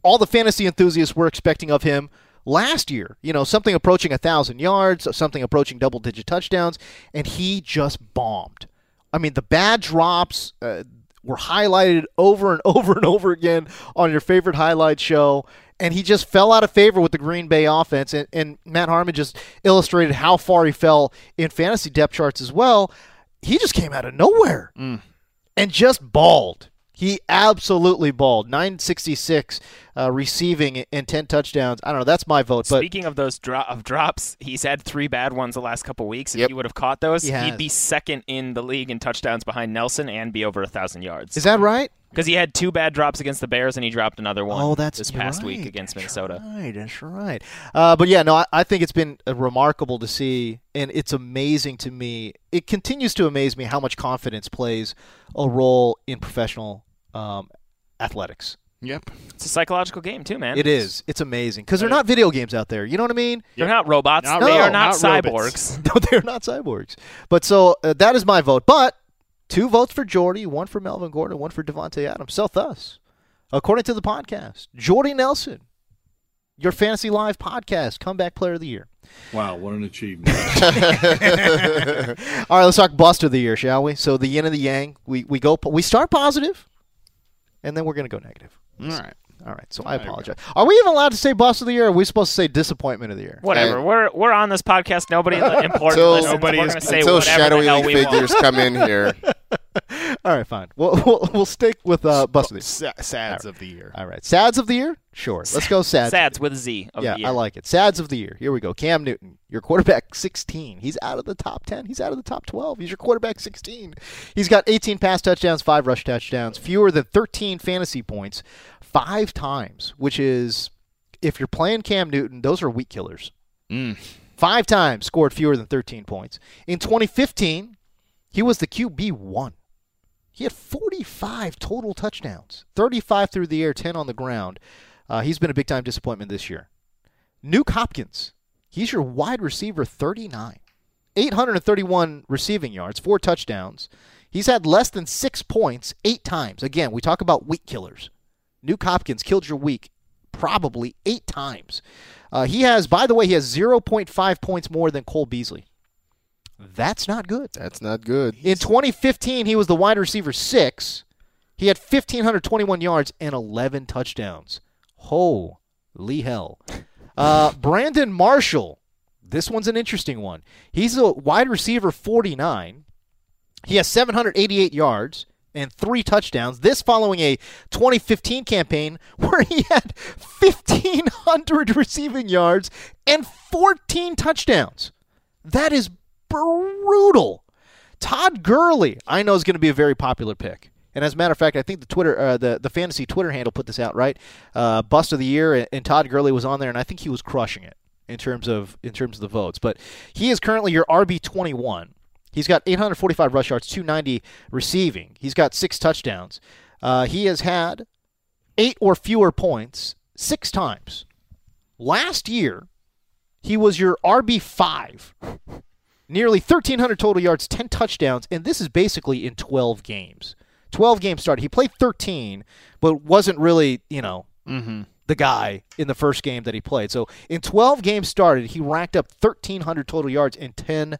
all the fantasy enthusiasts were expecting of him last year. You know, something approaching a thousand yards, something approaching double digit touchdowns, and he just bombed. I mean, the bad drops uh, were highlighted over and over and over again on your favorite highlight show. And he just fell out of favor with the Green Bay offense. And, and Matt Harmon just illustrated how far he fell in fantasy depth charts as well. He just came out of nowhere mm. and just balled. He absolutely balled. 966 uh, receiving and 10 touchdowns. I don't know. That's my vote. But Speaking of those dro- of drops, he's had three bad ones the last couple weeks. If Yep. he would have caught those, he he'd be second in the league in touchdowns behind Nelson and be over a thousand yards. is that right? Because he had two bad drops against the Bears and he dropped another one. Oh, that's this past right. week against That's Minnesota. Right, that's right. Uh, but yeah, no, I, I think it's been uh, remarkable to see, and it's amazing to me. It continues to amaze me how much confidence plays a role in professional um, athletics. Yep. It's a psychological game too, man. It is. It's amazing because they're not video games out there. You know what I mean? They're not robots. Not they are not, not cyborgs. No, they're not cyborgs. But so uh, that is my vote. But two votes for Jordy, one for Melvin Gordon, one for Davante Adams. So thus, according to the podcast, Jordy Nelson, your Fantasy Live podcast, comeback player of the year. Wow, what an achievement. All right, let's talk bust of the year, shall we? So the yin and the yang. We we go. We start positive, and then we're going to go negative. All right. All right. So I apologize. Are we even allowed to say bust of the year? Or are we supposed to say disappointment of the year? Whatever. Hey. We're we're on this podcast. Nobody important Until- listens. Nobody we're is- going to say Until whatever shadowy the hell league we figures want. come in here. All right, fine. We'll we'll, we'll stick with uh, bust of the year. Sa- sads of the year. All right, sads of the year. Sure, let's go sads. Sads with a Z. Of yeah, the year. I like it. Sads of the year. Here we go. Cam Newton, your quarterback 16. He's out of the top 10. He's out of the top 12. He's your quarterback 16. He's got 18 pass touchdowns, five rush touchdowns, fewer than 13 fantasy points, five times, which is if you're playing Cam Newton, those are weak killers. Five times scored fewer than 13 points. In 2015, he was the QB one. He had 45 total touchdowns, 35 through the air, 10 on the ground. Uh, he's been a big time disappointment this year. Nuke Hopkins, he's your wide receiver 39. 831 receiving yards, four touchdowns. He's had less than six points eight times. Again, we talk about week killers. Nuke Hopkins killed your week probably eight times. Uh, he has, by the way, he has 0.5 points more than Cole Beasley. That's not good. That's not good. In 2015, he was the wide receiver six. He had 1,521 yards and 11 touchdowns. Holy hell. Uh, Brandon Marshall. This one's an interesting one. He's a wide receiver 49. He has 788 yards and three touchdowns. This following a 2015 campaign where he had 1,500 receiving yards and 14 touchdowns. That is brutal. Todd Gurley, I know is going to be a very popular pick. And as a matter of fact, I think the Twitter, uh, the the fantasy Twitter handle put this out right. Uh, Bust of the year, and, Todd Gurley was on there, and I think he was crushing it in terms of in terms of the votes. But he is currently your RB twenty one. He's got 845 rush yards, 290 receiving. He's got six touchdowns. Uh, he has had eight or fewer points six times. Last year, he was your RB five. Nearly 1,300 total yards, 10 touchdowns, and this is basically in 12 games. 12 games started. He played 13, but wasn't really, you know, the guy in the first game that he played. So in 12 games started, he racked up 1,300 total yards and 10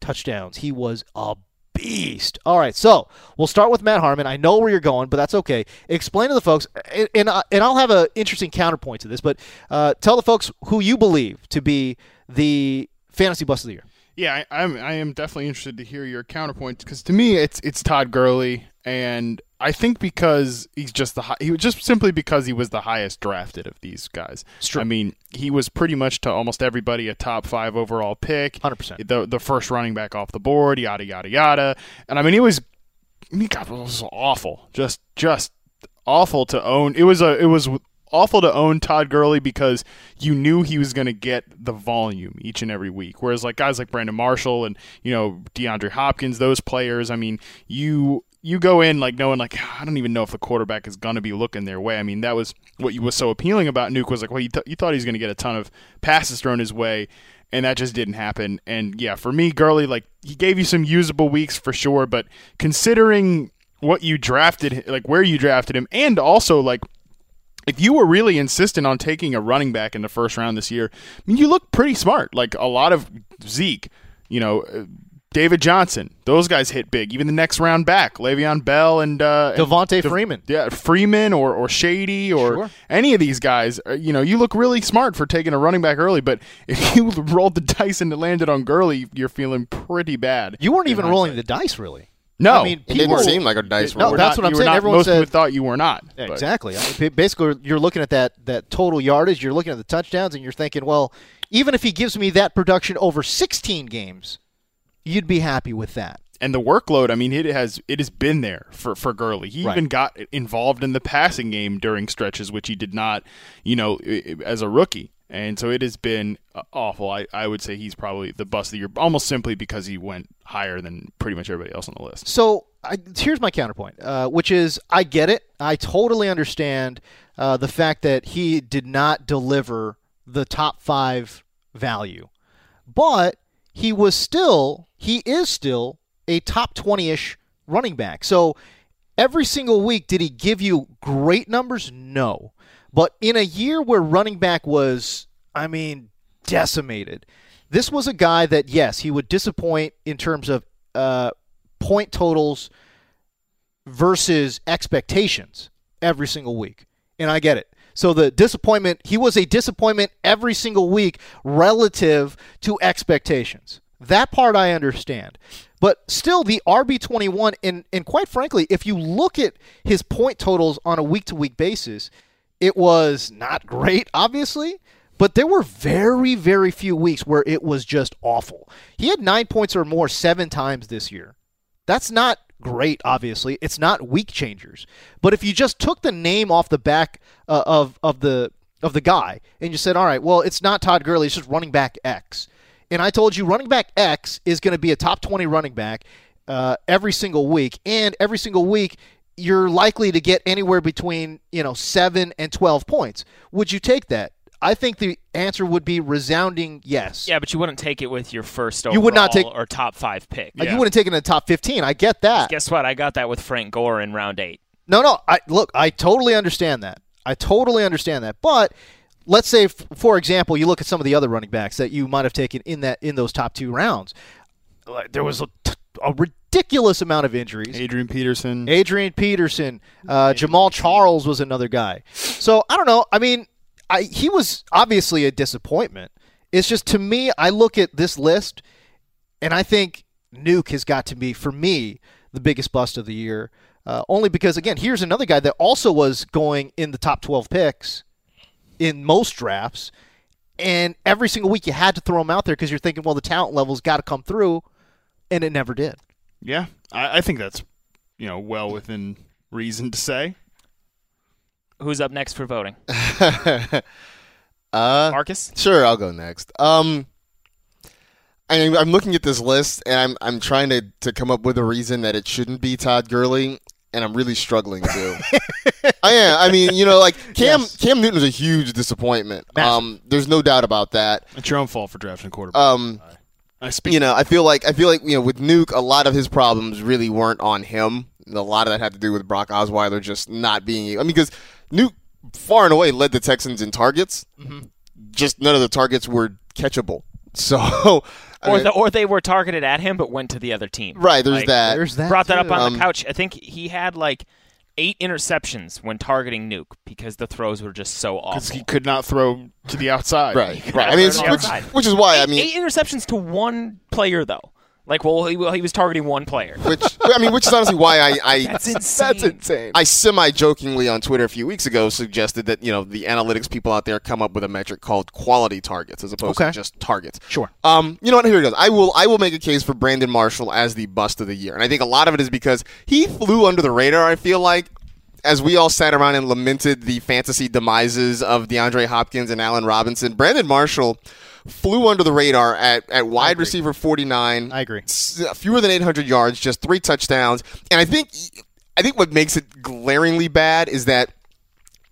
touchdowns. He was a beast. All right, so we'll start with Matt Harmon. I know where you're going, but that's okay. Explain to the folks, and and, I- and I'll have an interesting counterpoint to this, but uh, tell the folks who you believe to be the fantasy bust of the year. Yeah, I, I'm I am definitely interested to hear your counterpoint because to me it's it's Todd Gurley, and I think because he's just the high, he was just simply because he was the highest drafted of these guys. I mean, he was pretty much to almost everybody a top five overall pick, 100%. The the first running back off the board, yada yada yada, and I mean he was he got it was awful, just just awful to own. It was a it was awful to own Todd Gurley because you knew he was going to get the volume each and every week. Whereas like guys like Brandon Marshall and you know DeAndre Hopkins, those players, I mean, you you go in like knowing like ah, I don't even know if the quarterback is going to be looking their way. I mean, that was what was so appealing about Nuke was like, well, you, th- you thought he was going to get a ton of passes thrown his way. And that just didn't happen. And yeah, for me, Gurley, like he gave you some usable weeks for sure, but considering what you drafted, like where you drafted him, and also like if you were really insistent on taking a running back in the first round this year, I mean, you look pretty smart. Like a lot of Zeke, you know, uh, David Johnson, those guys hit big. Even the next round back, Le'Veon Bell and uh, and Devontae Dev- Freeman. yeah, Freeman or or Shady or Sure. any of these guys. uh, You know, you look really smart for taking a running back early. But if you rolled the dice and it landed on Gurley, you're feeling pretty bad. You weren't even rolling the dice, really. No, I mean, It didn't people- seem like a dice No, roll. were that's not- what I'm saying. not- Everyone most said- people thought you were not. Yeah, exactly. I mean, basically, you're looking at that that total yardage. You're looking at the touchdowns, and you're thinking, well, even if he gives me that production over 16 games, you'd be happy with that. and the workload, I mean, it has it has been there for for Gurley. He Right. even got involved in the passing game during stretches, which he did not, you know, i- i- as a rookie. And so it has been uh, awful. I, I would say he's probably the bust of the year, almost simply because he went higher than pretty much everybody else on the list. So I, here's my counterpoint, uh, which is I get it. I totally understand uh, the fact that he did not deliver the top five value, but he was still, he is still a top 20 ish running back. So every single week, did he give you great numbers? No. But in a year where running back was, I mean, decimated, this was a guy that, yes, he would disappoint in terms of uh, point totals versus expectations every single week. And I get it. So the disappointment, he was a disappointment every single week relative to expectations. That part I understand. But still, the RB twenty one, and and quite frankly, if you look at his point totals on a week to week basis, it was not great, obviously. But there were very, very few weeks where it was just awful. He had nine points or more seven times this year. That's not great, obviously. It's not week changers. But if you just took the name off the back uh, of of the of the guy and you said, all right, well, it's not Todd Gurley, it's just running back X. And I told you running back X is going to be a top 20 running back uh, every single week. And every single week, you're likely to get anywhere between, you know, 7 and 12 points. Would you take that? I think the answer would be resounding yes. Yeah, but you wouldn't take it with your first You would not overall take- or top five pick. Uh, You wouldn't take it in the top 15. I get that. Guess what? I got that with Frank Gore in round eight. No, no. I look. I totally understand that. I totally understand that. But let's say, f- for example, you look at some of the other running backs that you might have taken in that in those top two rounds. There was a, t- a ridiculous amount of injuries. Adrian Peterson. Adrian Peterson, uh, Jamaal Charles was another guy. So I don't know. I mean, I, he was obviously a disappointment. It's just to me, I look at this list, and I think Nuke has got to be for me the biggest bust of the year. Uh, only because again, here's another guy that also was going in the top 12 picks in most drafts, and every single week you had to throw him out there because you're thinking, well, the talent level's got to come through, and it never did. Yeah, I, I think that's you know well within reason to say. Who's up next for voting? uh, Marcus? Sure, I'll go next. Um, I mean, I'm looking at this list and I'm I'm trying to to come up with a reason that it shouldn't be Todd Gurley, and I'm really struggling to. I am. I mean, you know, like Cam Cam Newton was a huge disappointment. Um, there's no doubt about that. It's your own fault for drafting quarterback. Um, I speak. you know, I feel like I feel like you know with Nuke, a lot of his problems really weren't on him. A lot of that had to do with Brock Osweiler just not being. I mean, because Nuke far and away led the Texans in targets. Just none of the targets were catchable. So, I Or, mean, the, or they were targeted at him but went to the other team. Right, there's Like, that. There's that, Brought that up on Um, the couch. I think he had like eight interceptions when targeting Nuke because the throws were just so awful. because he could not throw to the outside. right, right. I mean, it's, which, which is why I mean, eight interceptions to one player though. Like, well, he, well, he was targeting one player. which I mean, which is honestly why I I That's insane. That's insane. I semi jokingly on Twitter a few weeks ago suggested that you know the analytics people out there come up with a metric called quality targets as opposed Okay. to just targets. Sure. Um, you know what? Here it goes. I will. I will make a case for Brandon Marshall as the bust of the year, and I think a lot of it is because he flew under the radar. I feel like. As we all sat around and lamented the fantasy demises of DeAndre Hopkins and Allen Robinson, Brandon Marshall flew under the radar at, at wide receiver 49. I agree. Uh, fewer than 800 yards, just three touchdowns. And I think I think what makes it glaringly bad is that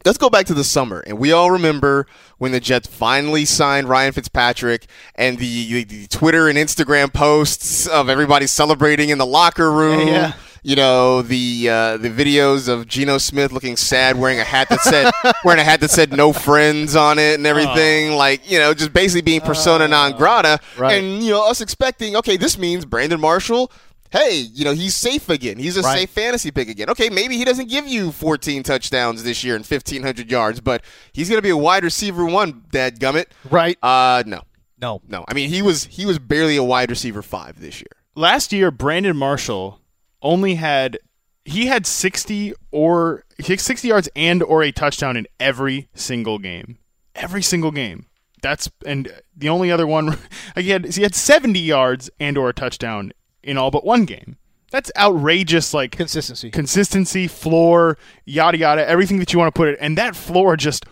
let's go back to the summer, and we all remember when the Jets finally signed Ryan Fitzpatrick, and the, the, the Twitter and Instagram posts of everybody celebrating in the locker room. Yeah. You know the uh, the videos of Geno Smith looking sad, wearing a hat that said wearing a hat that said "No friends" on it, and everything. Like you know, just basically being persona non grata, right. and you know us expecting, okay, this means Brandon Marshall. Hey, you know he's safe again. He's a Right. safe fantasy pick again. Okay, maybe he doesn't give you 14 touchdowns this year and 1500 yards, but he's going to be a wide receiver one. Dad gummit. Right. Uh, no, No. no. I mean, he was he was barely a wide receiver five this year. Last year, Brandon Marshall only had he had 60 or he had 60 yards and or a touchdown in every single game. Every single game. That's and the only other one he had he had 70 yards and or a touchdown in all but one game. That's outrageous like Consistency. consistency, floor, yada yada, everything that you want to put it and that floor just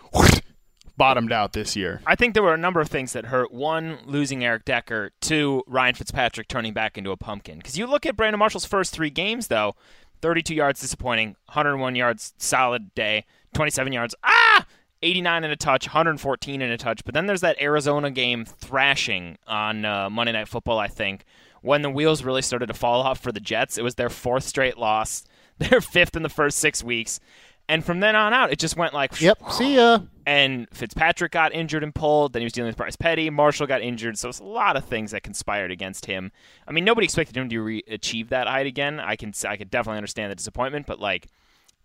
bottomed out this year. I think there were a number of things that hurt. One, losing Eric Decker. Two, Ryan Fitzpatrick turning back into a pumpkin. Because you look at Brandon Marshall's first three games, though 32 yards disappointing, 101 yards solid day, 27 yards, ah! 89 and a touch, 114 and a touch. But then there's that Arizona game thrashing on uh, Monday Night Football, I think, when the wheels really started to fall off for the Jets. It was their fourth straight loss, their fifth in the first six weeks. And from then on out, it just went like Yep. See ya. And Fitzpatrick got injured and pulled. Then he was dealing with Bryce Petty. Marshall got injured. So it's a lot of things that conspired against him. I mean, nobody expected him to re- achieve that height again. I can I could definitely understand the disappointment, but like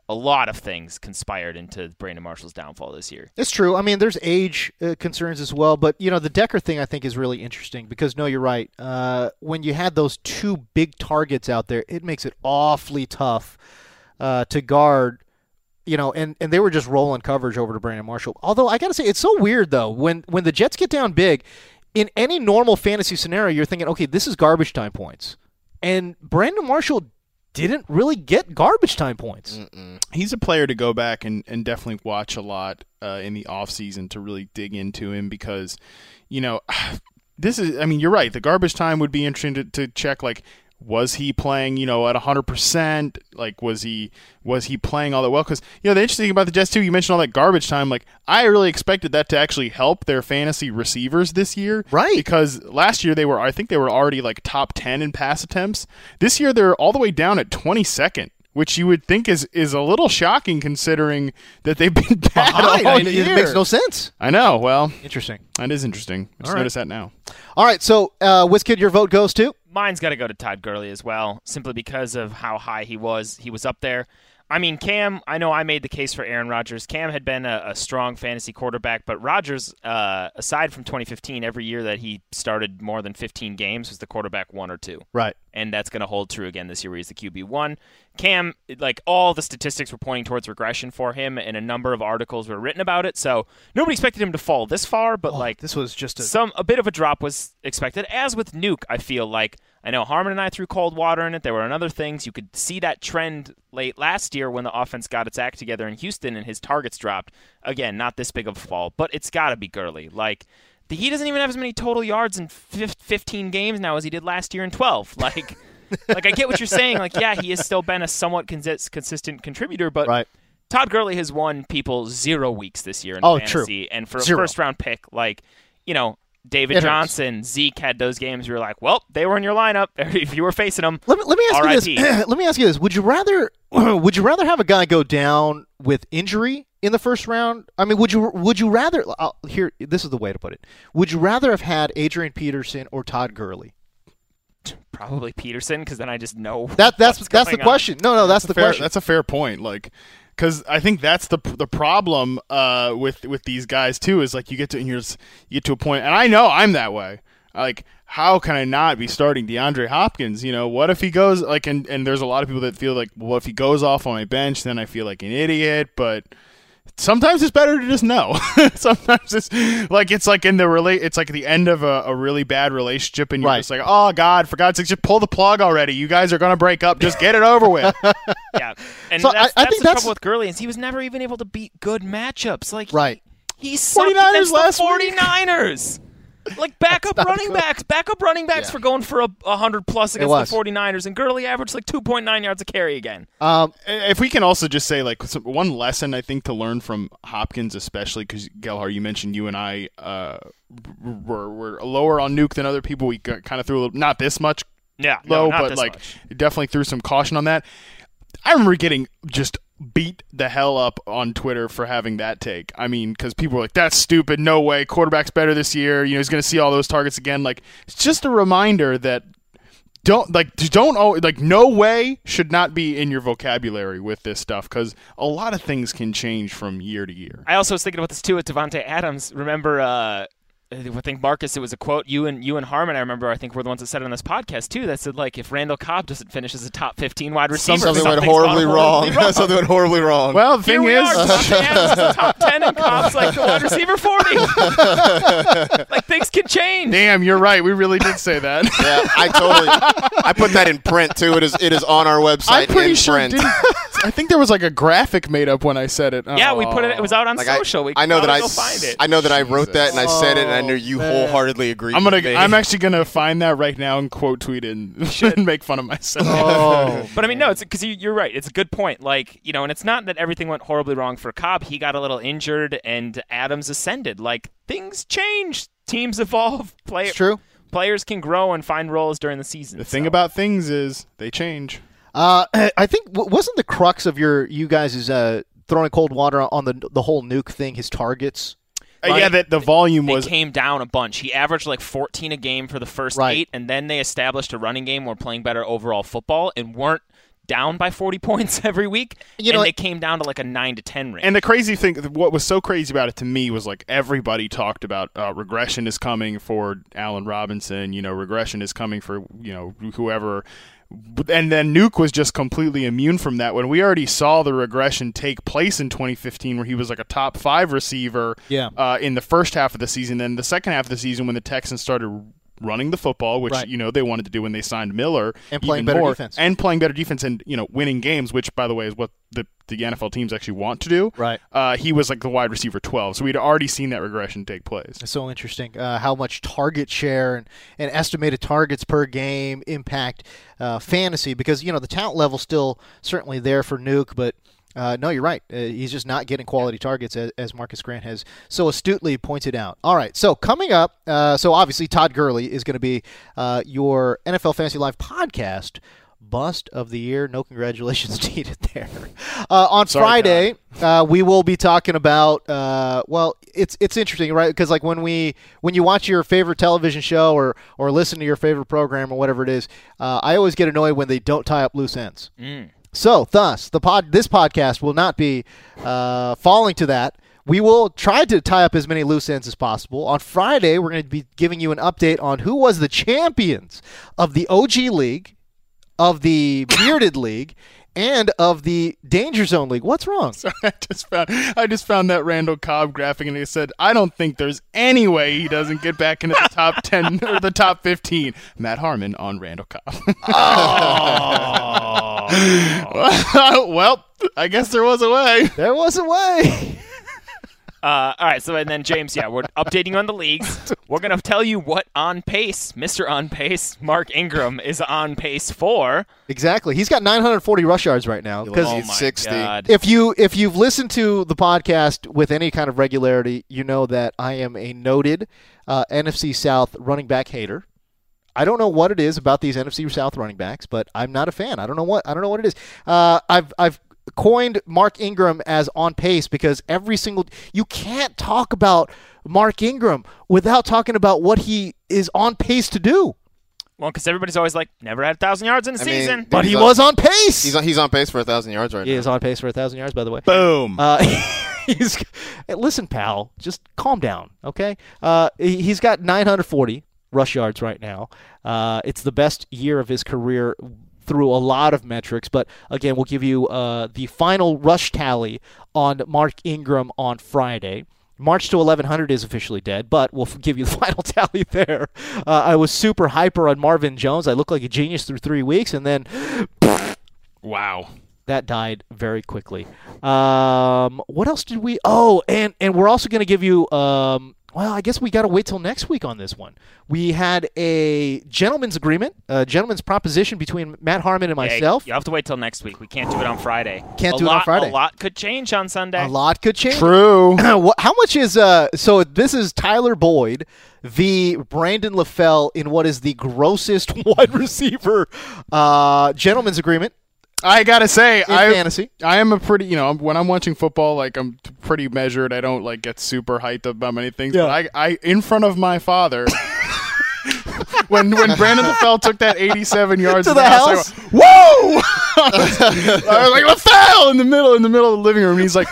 a lot of things conspired into Brandon Marshall's downfall this year. It's true. I mean, there's age uh, concerns as well, but you know, the Decker thing I think is really interesting because no, you're right. Uh, when you had those two big targets out there, it makes it awfully tough uh, to guard. You know, and, and they were just rolling coverage over to Brandon Marshall. Although I gotta say, it's so weird though when when the Jets get down big. In any normal fantasy scenario, you're thinking, okay, this is garbage time points, and Brandon Marshall didn't really get garbage time points. He's a player to go back and, and definitely watch a lot uh, in the offseason to really dig into him because, you know, this is, I mean, you're right. The garbage time would be interesting to, to check, like, was he playing, you know, at 100%? Like, was he was he playing all that well? Because, you know, the interesting thing about the Jets, too, you mentioned all that garbage time. Like, I really expected that to actually help their fantasy receivers this year. Right. Because last year they were, I think they were already like top 10 in pass attempts. This year they're all the way down at 22nd. Which you would think is, is a little shocking considering that they've been bad Behind. all I year. it makes no sense. I know. Well, Interesting. that is interesting. I just All right. noticed that now. All right, so uh, WizKid, your vote goes to. Mine's got to go to Todd Gurley as well, simply because of how high he was. He was up there. I mean, Cam, I know I made the case for Aaron Rodgers. Cam had been a, a strong fantasy quarterback, but Rodgers, uh, aside from 2015, every year that he started more than 15 games was the quarterback one or two. Right. And that's going to hold true again this year where he's the QB1. Cam, like all the statistics were pointing towards regression for him, and a number of articles were written about it. So nobody expected him to fall this far, but like Oh, this was just a some a bit of a drop was expected. As with Nuke, I feel like I know Harmon and I threw cold water in it. There were other things you could see that trend late last year when the offense got its act together in Houston and his targets dropped. Again, not this big of a fall, but it's got to be Gurley. Like the, he doesn't even have as many total yards in fif- 15 games now as he did last year in 12. Like. like I get what you're saying. Like, yeah, he has still been a somewhat consi- consistent contributor, but right. Todd Gurley has won people zero weeks this year in Oh, true. fantasy, and for a Zero. first round pick, like you know David It hurts. Johnson, Zeke had those games. where You're like, well, they were in your lineup if you were facing them. Let me, let me ask you this. let me ask you this. Would you rather would you rather have a guy go down with injury in the first round? I mean, would you would you rather uh, here this is the way to put it. Would you rather have had Adrian Peterson or Todd Gurley? Probably Peterson, because then I just know That that's what's that's the on. question. No, no, that's, the fair, question. That's a fair point. Like, because I think that's the the problem uh, with with these guys too is like you get to and you're just, you get to a point, and I know I'm that way. Like, how can I not be starting DeAndre Hopkins? You know, what if he goes like, and and there's a lot of people that feel like, well, if he goes off on my bench, then I feel like an idiot, but. Sometimes it's better to just know. Sometimes it's like it's like in the relate. It's like the end of a, a really bad relationship, and you're Right. just like, "Oh God, for God's sake, just pull the plug already. You guys are gonna break up. Just get it over with." Yeah, and So that's, I- I that's think the that's- trouble with Gurley is he was never even able to beat good matchups. Like right. He sucked 49ers against last the week. 49ers. Like backup running backs, backup running backs Yeah. for going for a, a hundred plus against the 49ers, and Gurley averaged like 2.9 yards a carry again. Um, if we can also just say like some, one lesson I think to learn from Hopkins, especially because Gelhar, you mentioned you and I uh, were, were lower on Nuke than other people. We kind of threw a little, not this much Yeah, low, no, not but this like much. definitely threw some caution on that. I remember getting just beat the hell up on Twitter for having that take. I mean, because people are like, "That's stupid. No way. Quarterback's better this year. You know, he's going to see all those targets again." Like, it's just a reminder that don't like don't always, like no way should not be in your vocabulary with this stuff because a lot of things can change from year to year. I also was thinking about this too with Davante Adams. Remember, uh, I think Marcus, it was a quote. You and you and Harmon, I remember. I think were the ones that said it on this podcast too. That said, like, if Randall Cobb doesn't finish as a top 15 wide receiver, Something went something's horribly wrong. horribly wrong. Something went horribly wrong. Well, the Here thing we is, are. Davante Adams is the top 10 and Cobb's like the wide receiver 40. like things can change. damn, you're right. We really did say that. yeah, I totally. I put that in print too. It is. It is on our website I'm pretty in sure. print. Didn't, I think there was like a graphic made up when I said it. Yeah, we put it. It was out on Like I, social. we I know that I. go s- find it. I know that I wrote that and I said it, and I knew you man. wholeheartedly agree. I'm gonna. with me. I'm actually gonna find that right now and quote tweet it and, and make fun of myself. oh, But I mean, no, it's because you, you're right. It's a good point. Like you know, and it's not that everything went horribly wrong for Cobb. He got a little injured, and Adams ascended. Like things change, teams evolve, play, it's true. players can grow and find roles during the season. The thing about things is they change. Uh, I think wasn't the crux of your you guys' uh, throwing cold water on the the whole nuke thing his targets. Uh, yeah, that the volume was. came down a bunch. He averaged like 14 a game for the first Right. eight, and then they established a running game where playing better overall football and weren't down by 40 points every week, You and know, they came down to like a nine to 10 range. And the crazy thing, what was so crazy about it to me was like everybody talked about uh, regression is coming for Allen Robinson. You know, regression is coming for you know whoever. And then Nuke was just completely immune from that when we already saw the regression take place in 2015, where he was like a top five receiver Yeah. uh, in the first half of the season. Then the second half of the season, when the Texans started running the football, which Right. you know they wanted to do when they signed Miller, And playing better more, defense. and playing better defense, and you know winning games, which by the way is what the the NFL teams actually want to do. Right. Uh, he was like the wide receiver 12, so we'd already seen that regression take place. It's so interesting uh, how much target share and, and estimated targets per game impact uh, fantasy because you know the talent level still certainly there for Nuke, but uh, no, you're right. Uh, he's just not getting quality targets as, as Marcus Grant has so astutely pointed out. All right, so coming up, uh, so obviously Todd Gurley is going to be uh, your NFL Fantasy Live podcast. Bust of the year. No congratulations needed there. Uh, on Sorry, Friday, uh, we will be talking about. Uh, well, it's it's interesting, right? Because like when we when you watch your favorite television show or or listen to your favorite program or whatever it is, uh, I always get annoyed when they don't tie up loose ends. So, thus, the pod this podcast will not be uh, falling to that. We will try to tie up as many loose ends as possible. On Friday, we're going to be giving you an update on who was the champions of the OG League, of the Bearded League, and of the Danger Zone League. What's wrong? I just found I just found that Randall Cobb graphic, and he said, "I don't think there's any way he doesn't get back into the top ten or the top 15. Matt Harmon on Randall Cobb. oh. well, I guess there was a way. There was a way. Uh, all right, so and then James, yeah, we're updating you on the leagues. We're gonna tell you what on pace, Mister On Pace, Mark Ingram is on pace for. exactly. He's got 940 rush yards right now. Because Oh He's my 60. God. if you if you've listened to the podcast with any kind of regularity, you know that I am a noted uh, NFC South running back hater. I don't know what it is about these NFC South running backs, but I'm not a fan. I don't know what I don't know what it is. Uh, I've I've coined Mark Ingram as on pace because every single you can't talk about Mark Ingram without talking about what he is on pace to do. Well, because everybody's always like, never had a thousand yards in a I mean, season. dude, But he on- was on pace. He's on, he's on pace for a thousand yards right he now. He is on pace for a thousand yards, by the way. Boom. Uh, he's hey, listen, pal. Just calm down, okay? Uh, he- he's got 940 rush yards right now. Uh, it's the best year of his career through a lot of metrics. But again, we'll give you uh, the final rush tally on Mark Ingram on Friday. March to 1100 is officially dead, but we'll give you the final tally there. Uh, I was super hyper on Marvin Jones. I looked like a genius through three weeks, and then wow. that died very quickly. Um, what else did we? Oh, and and we're also going to give you. Um, well, I guess we got to wait till next week on this one. We had a gentleman's agreement, a gentleman's proposition between Matt Harmon and Yeah, myself. you have to wait till next week. We can't do it on Friday. Can't A do it on Friday. A lot could change on Sunday. A lot could change. True. How much is uh? So this is Tyler Boyd v. Brandon LaFell in what is the grossest wide receiver uh gentleman's agreement I gotta say, I fantasy. I am a pretty, you know, when I'm watching football, like I'm pretty measured. I don't like get super hyped about many things. Yeah. But I, I, in front of my father, when when Brandon LaFell took that 87 yards To the I house? went, Whoa! I was like LaFell in the middle, in the middle of the living room. He's like,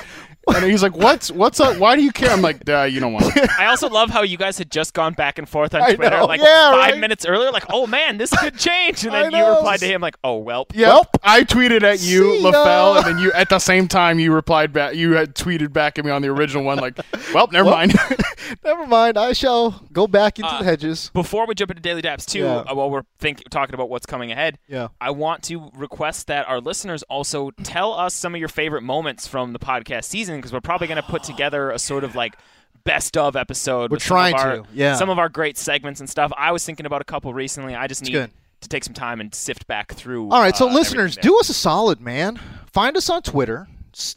and he's like, what's what's up? Why do you care? I'm like, "Duh, you don't want. to. I also love how you guys had just gone back and forth on Twitter like Yeah, five right. minutes earlier, like, oh man, this could change. And then you replied to him like, oh, welp. Yep. I tweeted at you, See. LaFell, and then you at the same time you replied back. You had tweeted back at me on the original one, like, well, never mind. Never mind. I shall go back into Uh, the hedges. Before we jump into Daily Daps, too, Yeah. uh, while we're think, talking about what's coming ahead, Yeah. I want to request that our listeners also tell us some of your favorite moments from the podcast season because we're probably going to put together a sort of like best of episode. We're with some of trying our- to, yeah. Some of our great segments and stuff. I was thinking about a couple recently. I just need good. to take some time and sift back through. All right, so uh, listeners, do us a solid, man. Find us on Twitter,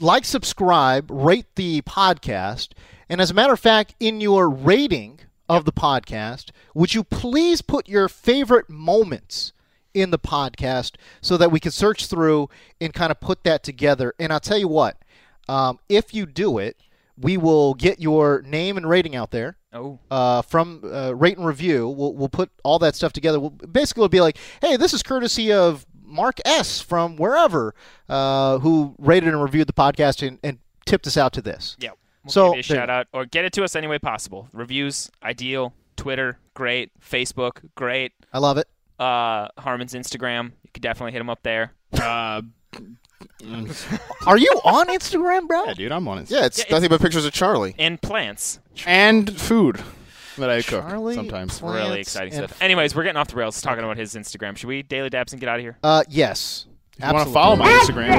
like, subscribe, rate the podcast, and as a matter of fact, in your rating of the podcast, would you please put your favorite moments in the podcast so that we can search through and kind of put that together? And I'll tell you what, um, if you do it, we will get your name and rating out there there. Oh. uh, from uh, rate and review. We'll, we'll put all that stuff together. We'll, basically, it'll be like, hey, this is courtesy of Mark S from wherever uh, who rated and reviewed the podcast and, and tipped us out to this. Yeah. We'll So, give you a shout out or get it to us any way possible. Reviews, ideal. Twitter, great. Facebook, great. I love it. Uh, Harmon's Instagram, you could definitely hit him up there. Uh, Are you on Instagram, bro? yeah, dude, I'm on it. Yeah, it's Yeah, nothing but pictures of Charlie. And plants. And food that I cook Charlie sometimes. Plants really exciting and stuff. Anyways, we're getting off the rails talking about his Instagram. Should we daily daps and get out of here? Uh, yes. If you want to Absolutely. follow my Instagram,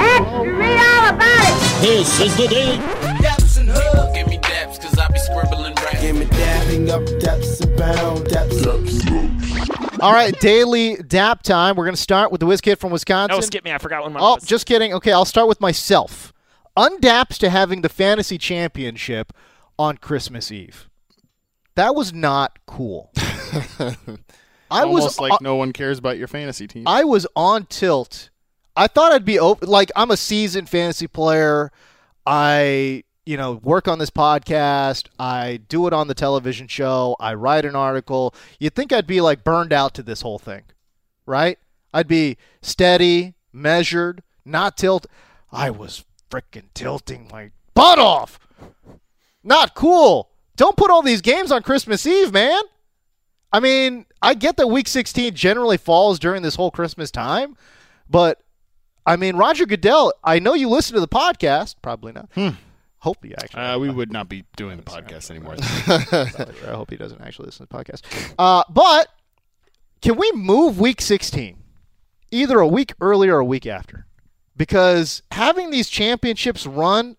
This is the day. Daps and hug. Give me daps, cause I be scribbling rap. Give me dapping up, daps and bound, daps. All right, daily dap time. We're going to start with the whiz kid from Wisconsin. No, skip me. I forgot one. Oh, just kidding. Okay, I'll start with myself. Undaps to having the fantasy championship on Christmas Eve. That was not cool. I almost was like uh, no one cares about your fantasy team. I was on tilt. I thought I'd be open. Like I'm a seasoned fantasy player. I you know work on this podcast. I do it on the television show. I write an article. You'd think I'd be like burned out to this whole thing, right? I'd be steady, measured, not tilt. I was freaking tilting my butt off. Not cool. Don't put all these games on Christmas Eve, man. I mean, I get that week 16 generally falls during this whole Christmas time, but I mean, Roger Goodell, I know you listen to the podcast. Probably not. Hmm. Hope you actually. Uh, we would not be doing the podcast anymore. I hope he doesn't actually listen to the podcast. Uh, but can we move week 16 either a week earlier or a week after? Because having these championships run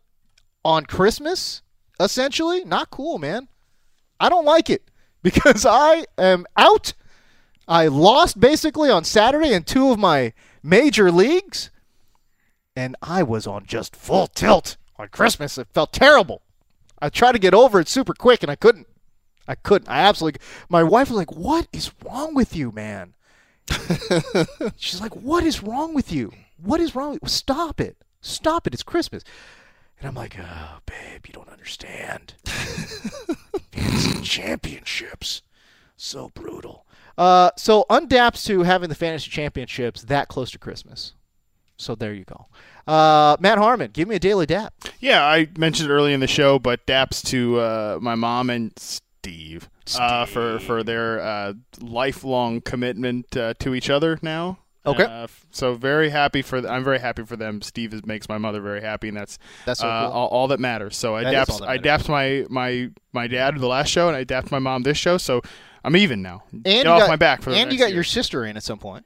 on Christmas, essentially, not cool, man. I don't like it because I am out. I lost basically on Saturday in two of my major leagues, and I was on just full tilt on Christmas. It felt terrible. I tried to get over it super quick, and I couldn't. I couldn't. I absolutely. My wife was like, "What is wrong with you, man?" She's like, "What is wrong with you? What is wrong? With Stop it! Stop it! It's Christmas." And I'm like, "Oh, babe, you don't understand. Fantasy championships, so brutal." Uh, so undaps to having the fantasy championships that close to Christmas. So there you go. Uh, Matt Harmon, give me a daily dap. Yeah, I mentioned it early in the show, but daps to uh, my mom and Steve, Uh, for for their uh, lifelong commitment uh, to each other now. Okay. Uh, so very happy for th- I'm very happy for them. Steve is, makes my mother very happy, and that's That's so uh, cool. all, all that matters. So I That daps I dapped my my my dad the last show, and I dapped my mom this show. So I'm even now. And Get you off got, my back for and you got year. your sister in at some point.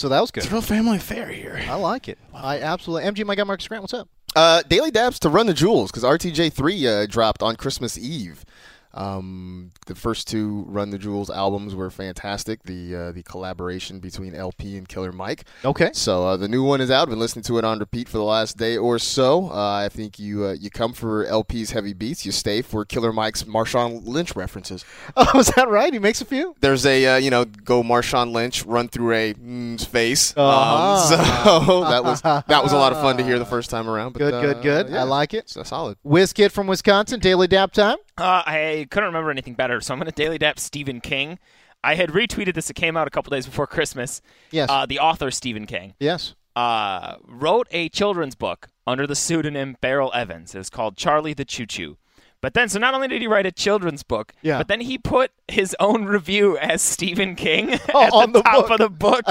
So that was good. It's a real family affair here. I like it. I absolutely. MG, my guy Marcus Grant, what's up? Uh, Daily Daps to Run the Jewels because RTJ3 uh, dropped on Christmas Eve. Um, the first two Run the Jewels albums were fantastic. The uh, the collaboration between LP and Killer Mike. Okay. So uh, the new one is out. I've been listening to it on repeat for the last day or so. Uh, I think you uh, you come for LP's heavy beats. You stay for Killer Mike's Marshawn Lynch references. Oh, is that right? He makes a few. There's a uh, you know go Marshawn Lynch run through a mm, face. Uh-huh. Um, so that was that was a lot of fun to hear the first time around. But, Good, good, uh, good. yeah, I like it. So solid. Whiz Kid from Wisconsin, daily dap time. Uh, I couldn't remember anything better, so I'm going to daily dap Stephen King. I had retweeted this. It came out a couple days before Christmas. Yes. Uh, the author Stephen King Yes. uh, wrote a children's book under the pseudonym Beryl Evans. It was called Charlie the Choo Choo. But then, so not only did he write a children's book, Yeah. but then he put his own review as Stephen King Oh, at on the, the top book. of the book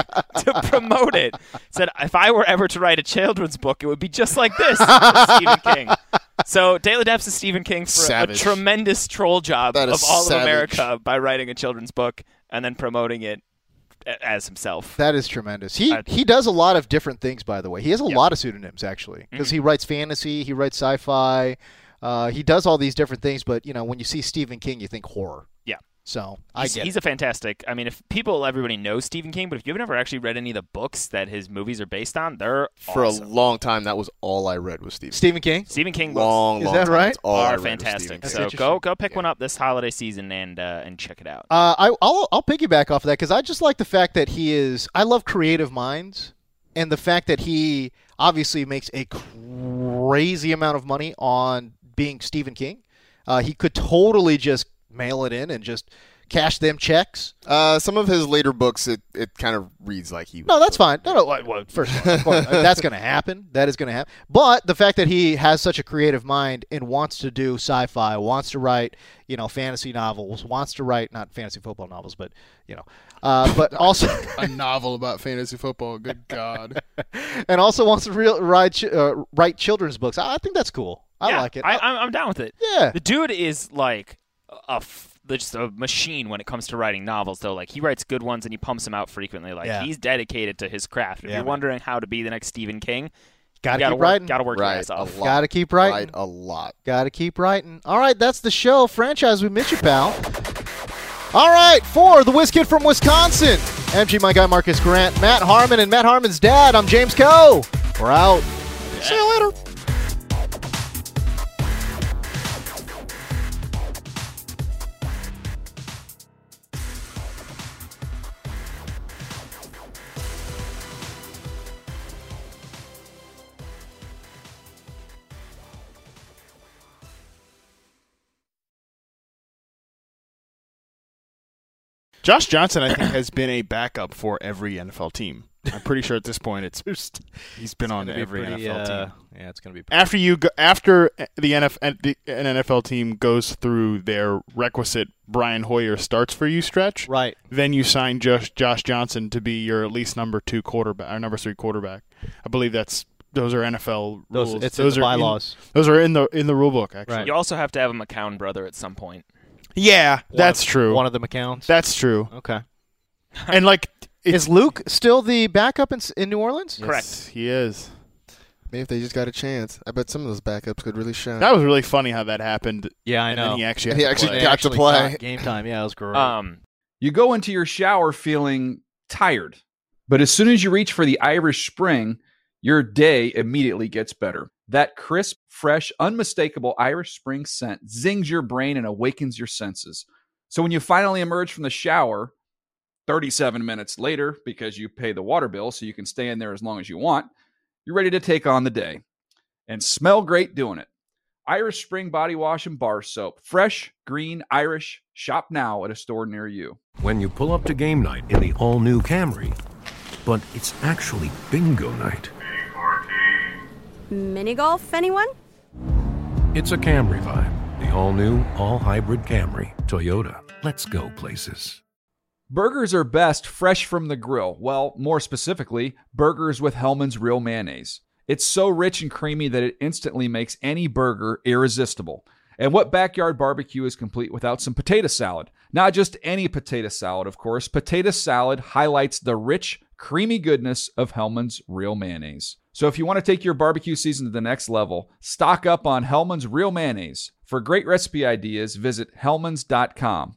to promote it. Said, if I were ever to write a children's book, it would be just like this, Stephen King. So Daily Daps is Stephen King for Savage. a tremendous troll job of all savage. of America by writing a children's book and then promoting it as himself. That is tremendous. He I- he does a lot of different things, by the way. He has a Yeah. lot of pseudonyms actually, because Mm-hmm. he writes fantasy, he writes sci-fi, uh, he does all these different things. But you know, when you see Stephen King, you think horror. Yeah. So I he's, get he's it. a fantastic. I mean, if people, everybody knows Stephen King, but if you've never actually read any of the books that his movies are based on, they're For awesome. a long time, that was all I read was Steve. Stephen King. Stephen King books Long, Is long that time. right? That's all are fantastic. So go go pick one up this holiday season and uh, and check it out. Uh, I, I'll I'll piggyback off of that because I just like the fact that he is. I love creative minds, and the fact that he obviously makes a crazy amount of money on being Stephen King. Uh, he could totally just mail it in and just cash them checks. Uh, some of his later books, it, it kind of reads like he. Was No, that's fine. No, no. Well, well, first of all, of course, uh, that's going to happen. That is going to happen. But the fact that he has such a creative mind and wants to do sci-fi, wants to write, you know, fantasy novels, wants to write not fantasy football novels, but you know, uh, but also a novel about fantasy football. Good God. and also wants to real, write uh, write children's books. I, I think that's cool. I yeah, like it. I, I'm, I'm down with it. Yeah. The dude is like a f- just a machine when it comes to writing novels, though. Like he writes good ones and he pumps them out frequently. Like Yeah. he's dedicated to his craft. If Yeah, you're man. wondering how to be the next Stephen King, Gotta you gotta keep work, writing. Gotta work your Right, ass off. Got to keep writing. Right, a lot. Got to keep writing. All right, that's the show. Franchise, we miss you, pal. All right, for the Whiz Kid from Wisconsin, MG, my guy Marcus Grant, Matt Harmon, and Matt Harmon's dad, I'm James Koh. We're out. See you later. Josh Johnson, I think, has been a backup for every NFL team. I'm pretty sure at this point it's he's been on Gonna be every pretty, NFL uh, team. Yeah, it's going to be. After you go, after the NFL the, an NFL team goes through their requisite Brian Hoyer starts for you stretch, Right. Then you sign Josh Josh Johnson to be your at least number two quarterback or number three quarterback. I believe that's those are NFL Those- rules. it's in those the are bylaws. those are in the in the rule book actually. Right. You also have to have a McCown brother at some point. Yeah, One that's of- true. One of the McCowns. that's true. okay. And like Is Luke still the backup in, S- in New Orleans? Yes, he is. Maybe if they just got a chance, I bet some of those backups could really shine. That was really funny how that happened. Yeah, I and know. Then he actually, He to actually play. got to play. got game time. Yeah, it was great. Um, You go into your shower feeling tired, but as soon as you reach for the Irish Spring, your day immediately gets better. That crisp, fresh, unmistakable Irish Spring scent zings your brain and awakens your senses. So when you finally emerge from the shower, 37 minutes later, because you pay the water bill so you can stay in there as long as you want, you're ready to take on the day and smell great doing it. Irish Spring Body Wash and Bar Soap. Fresh, green, Irish. Shop now at a store near you. When you pull up to game night in the all new Camry, but it's actually bingo night. Mini golf, anyone? It's a Camry vibe. The all new, all hybrid Camry. Toyota. Let's go places. Burgers are best fresh from the grill. Well, more specifically, burgers with Hellmann's Real Mayonnaise. It's so rich and creamy that it instantly makes any burger irresistible. And what backyard barbecue is complete without some potato salad? Not just any potato salad, of course. Potato salad highlights the rich, creamy goodness of Hellmann's Real Mayonnaise. So if you want to take your barbecue season to the next level, stock up on Hellmann's Real Mayonnaise. For great recipe ideas, visit hellmanns.com.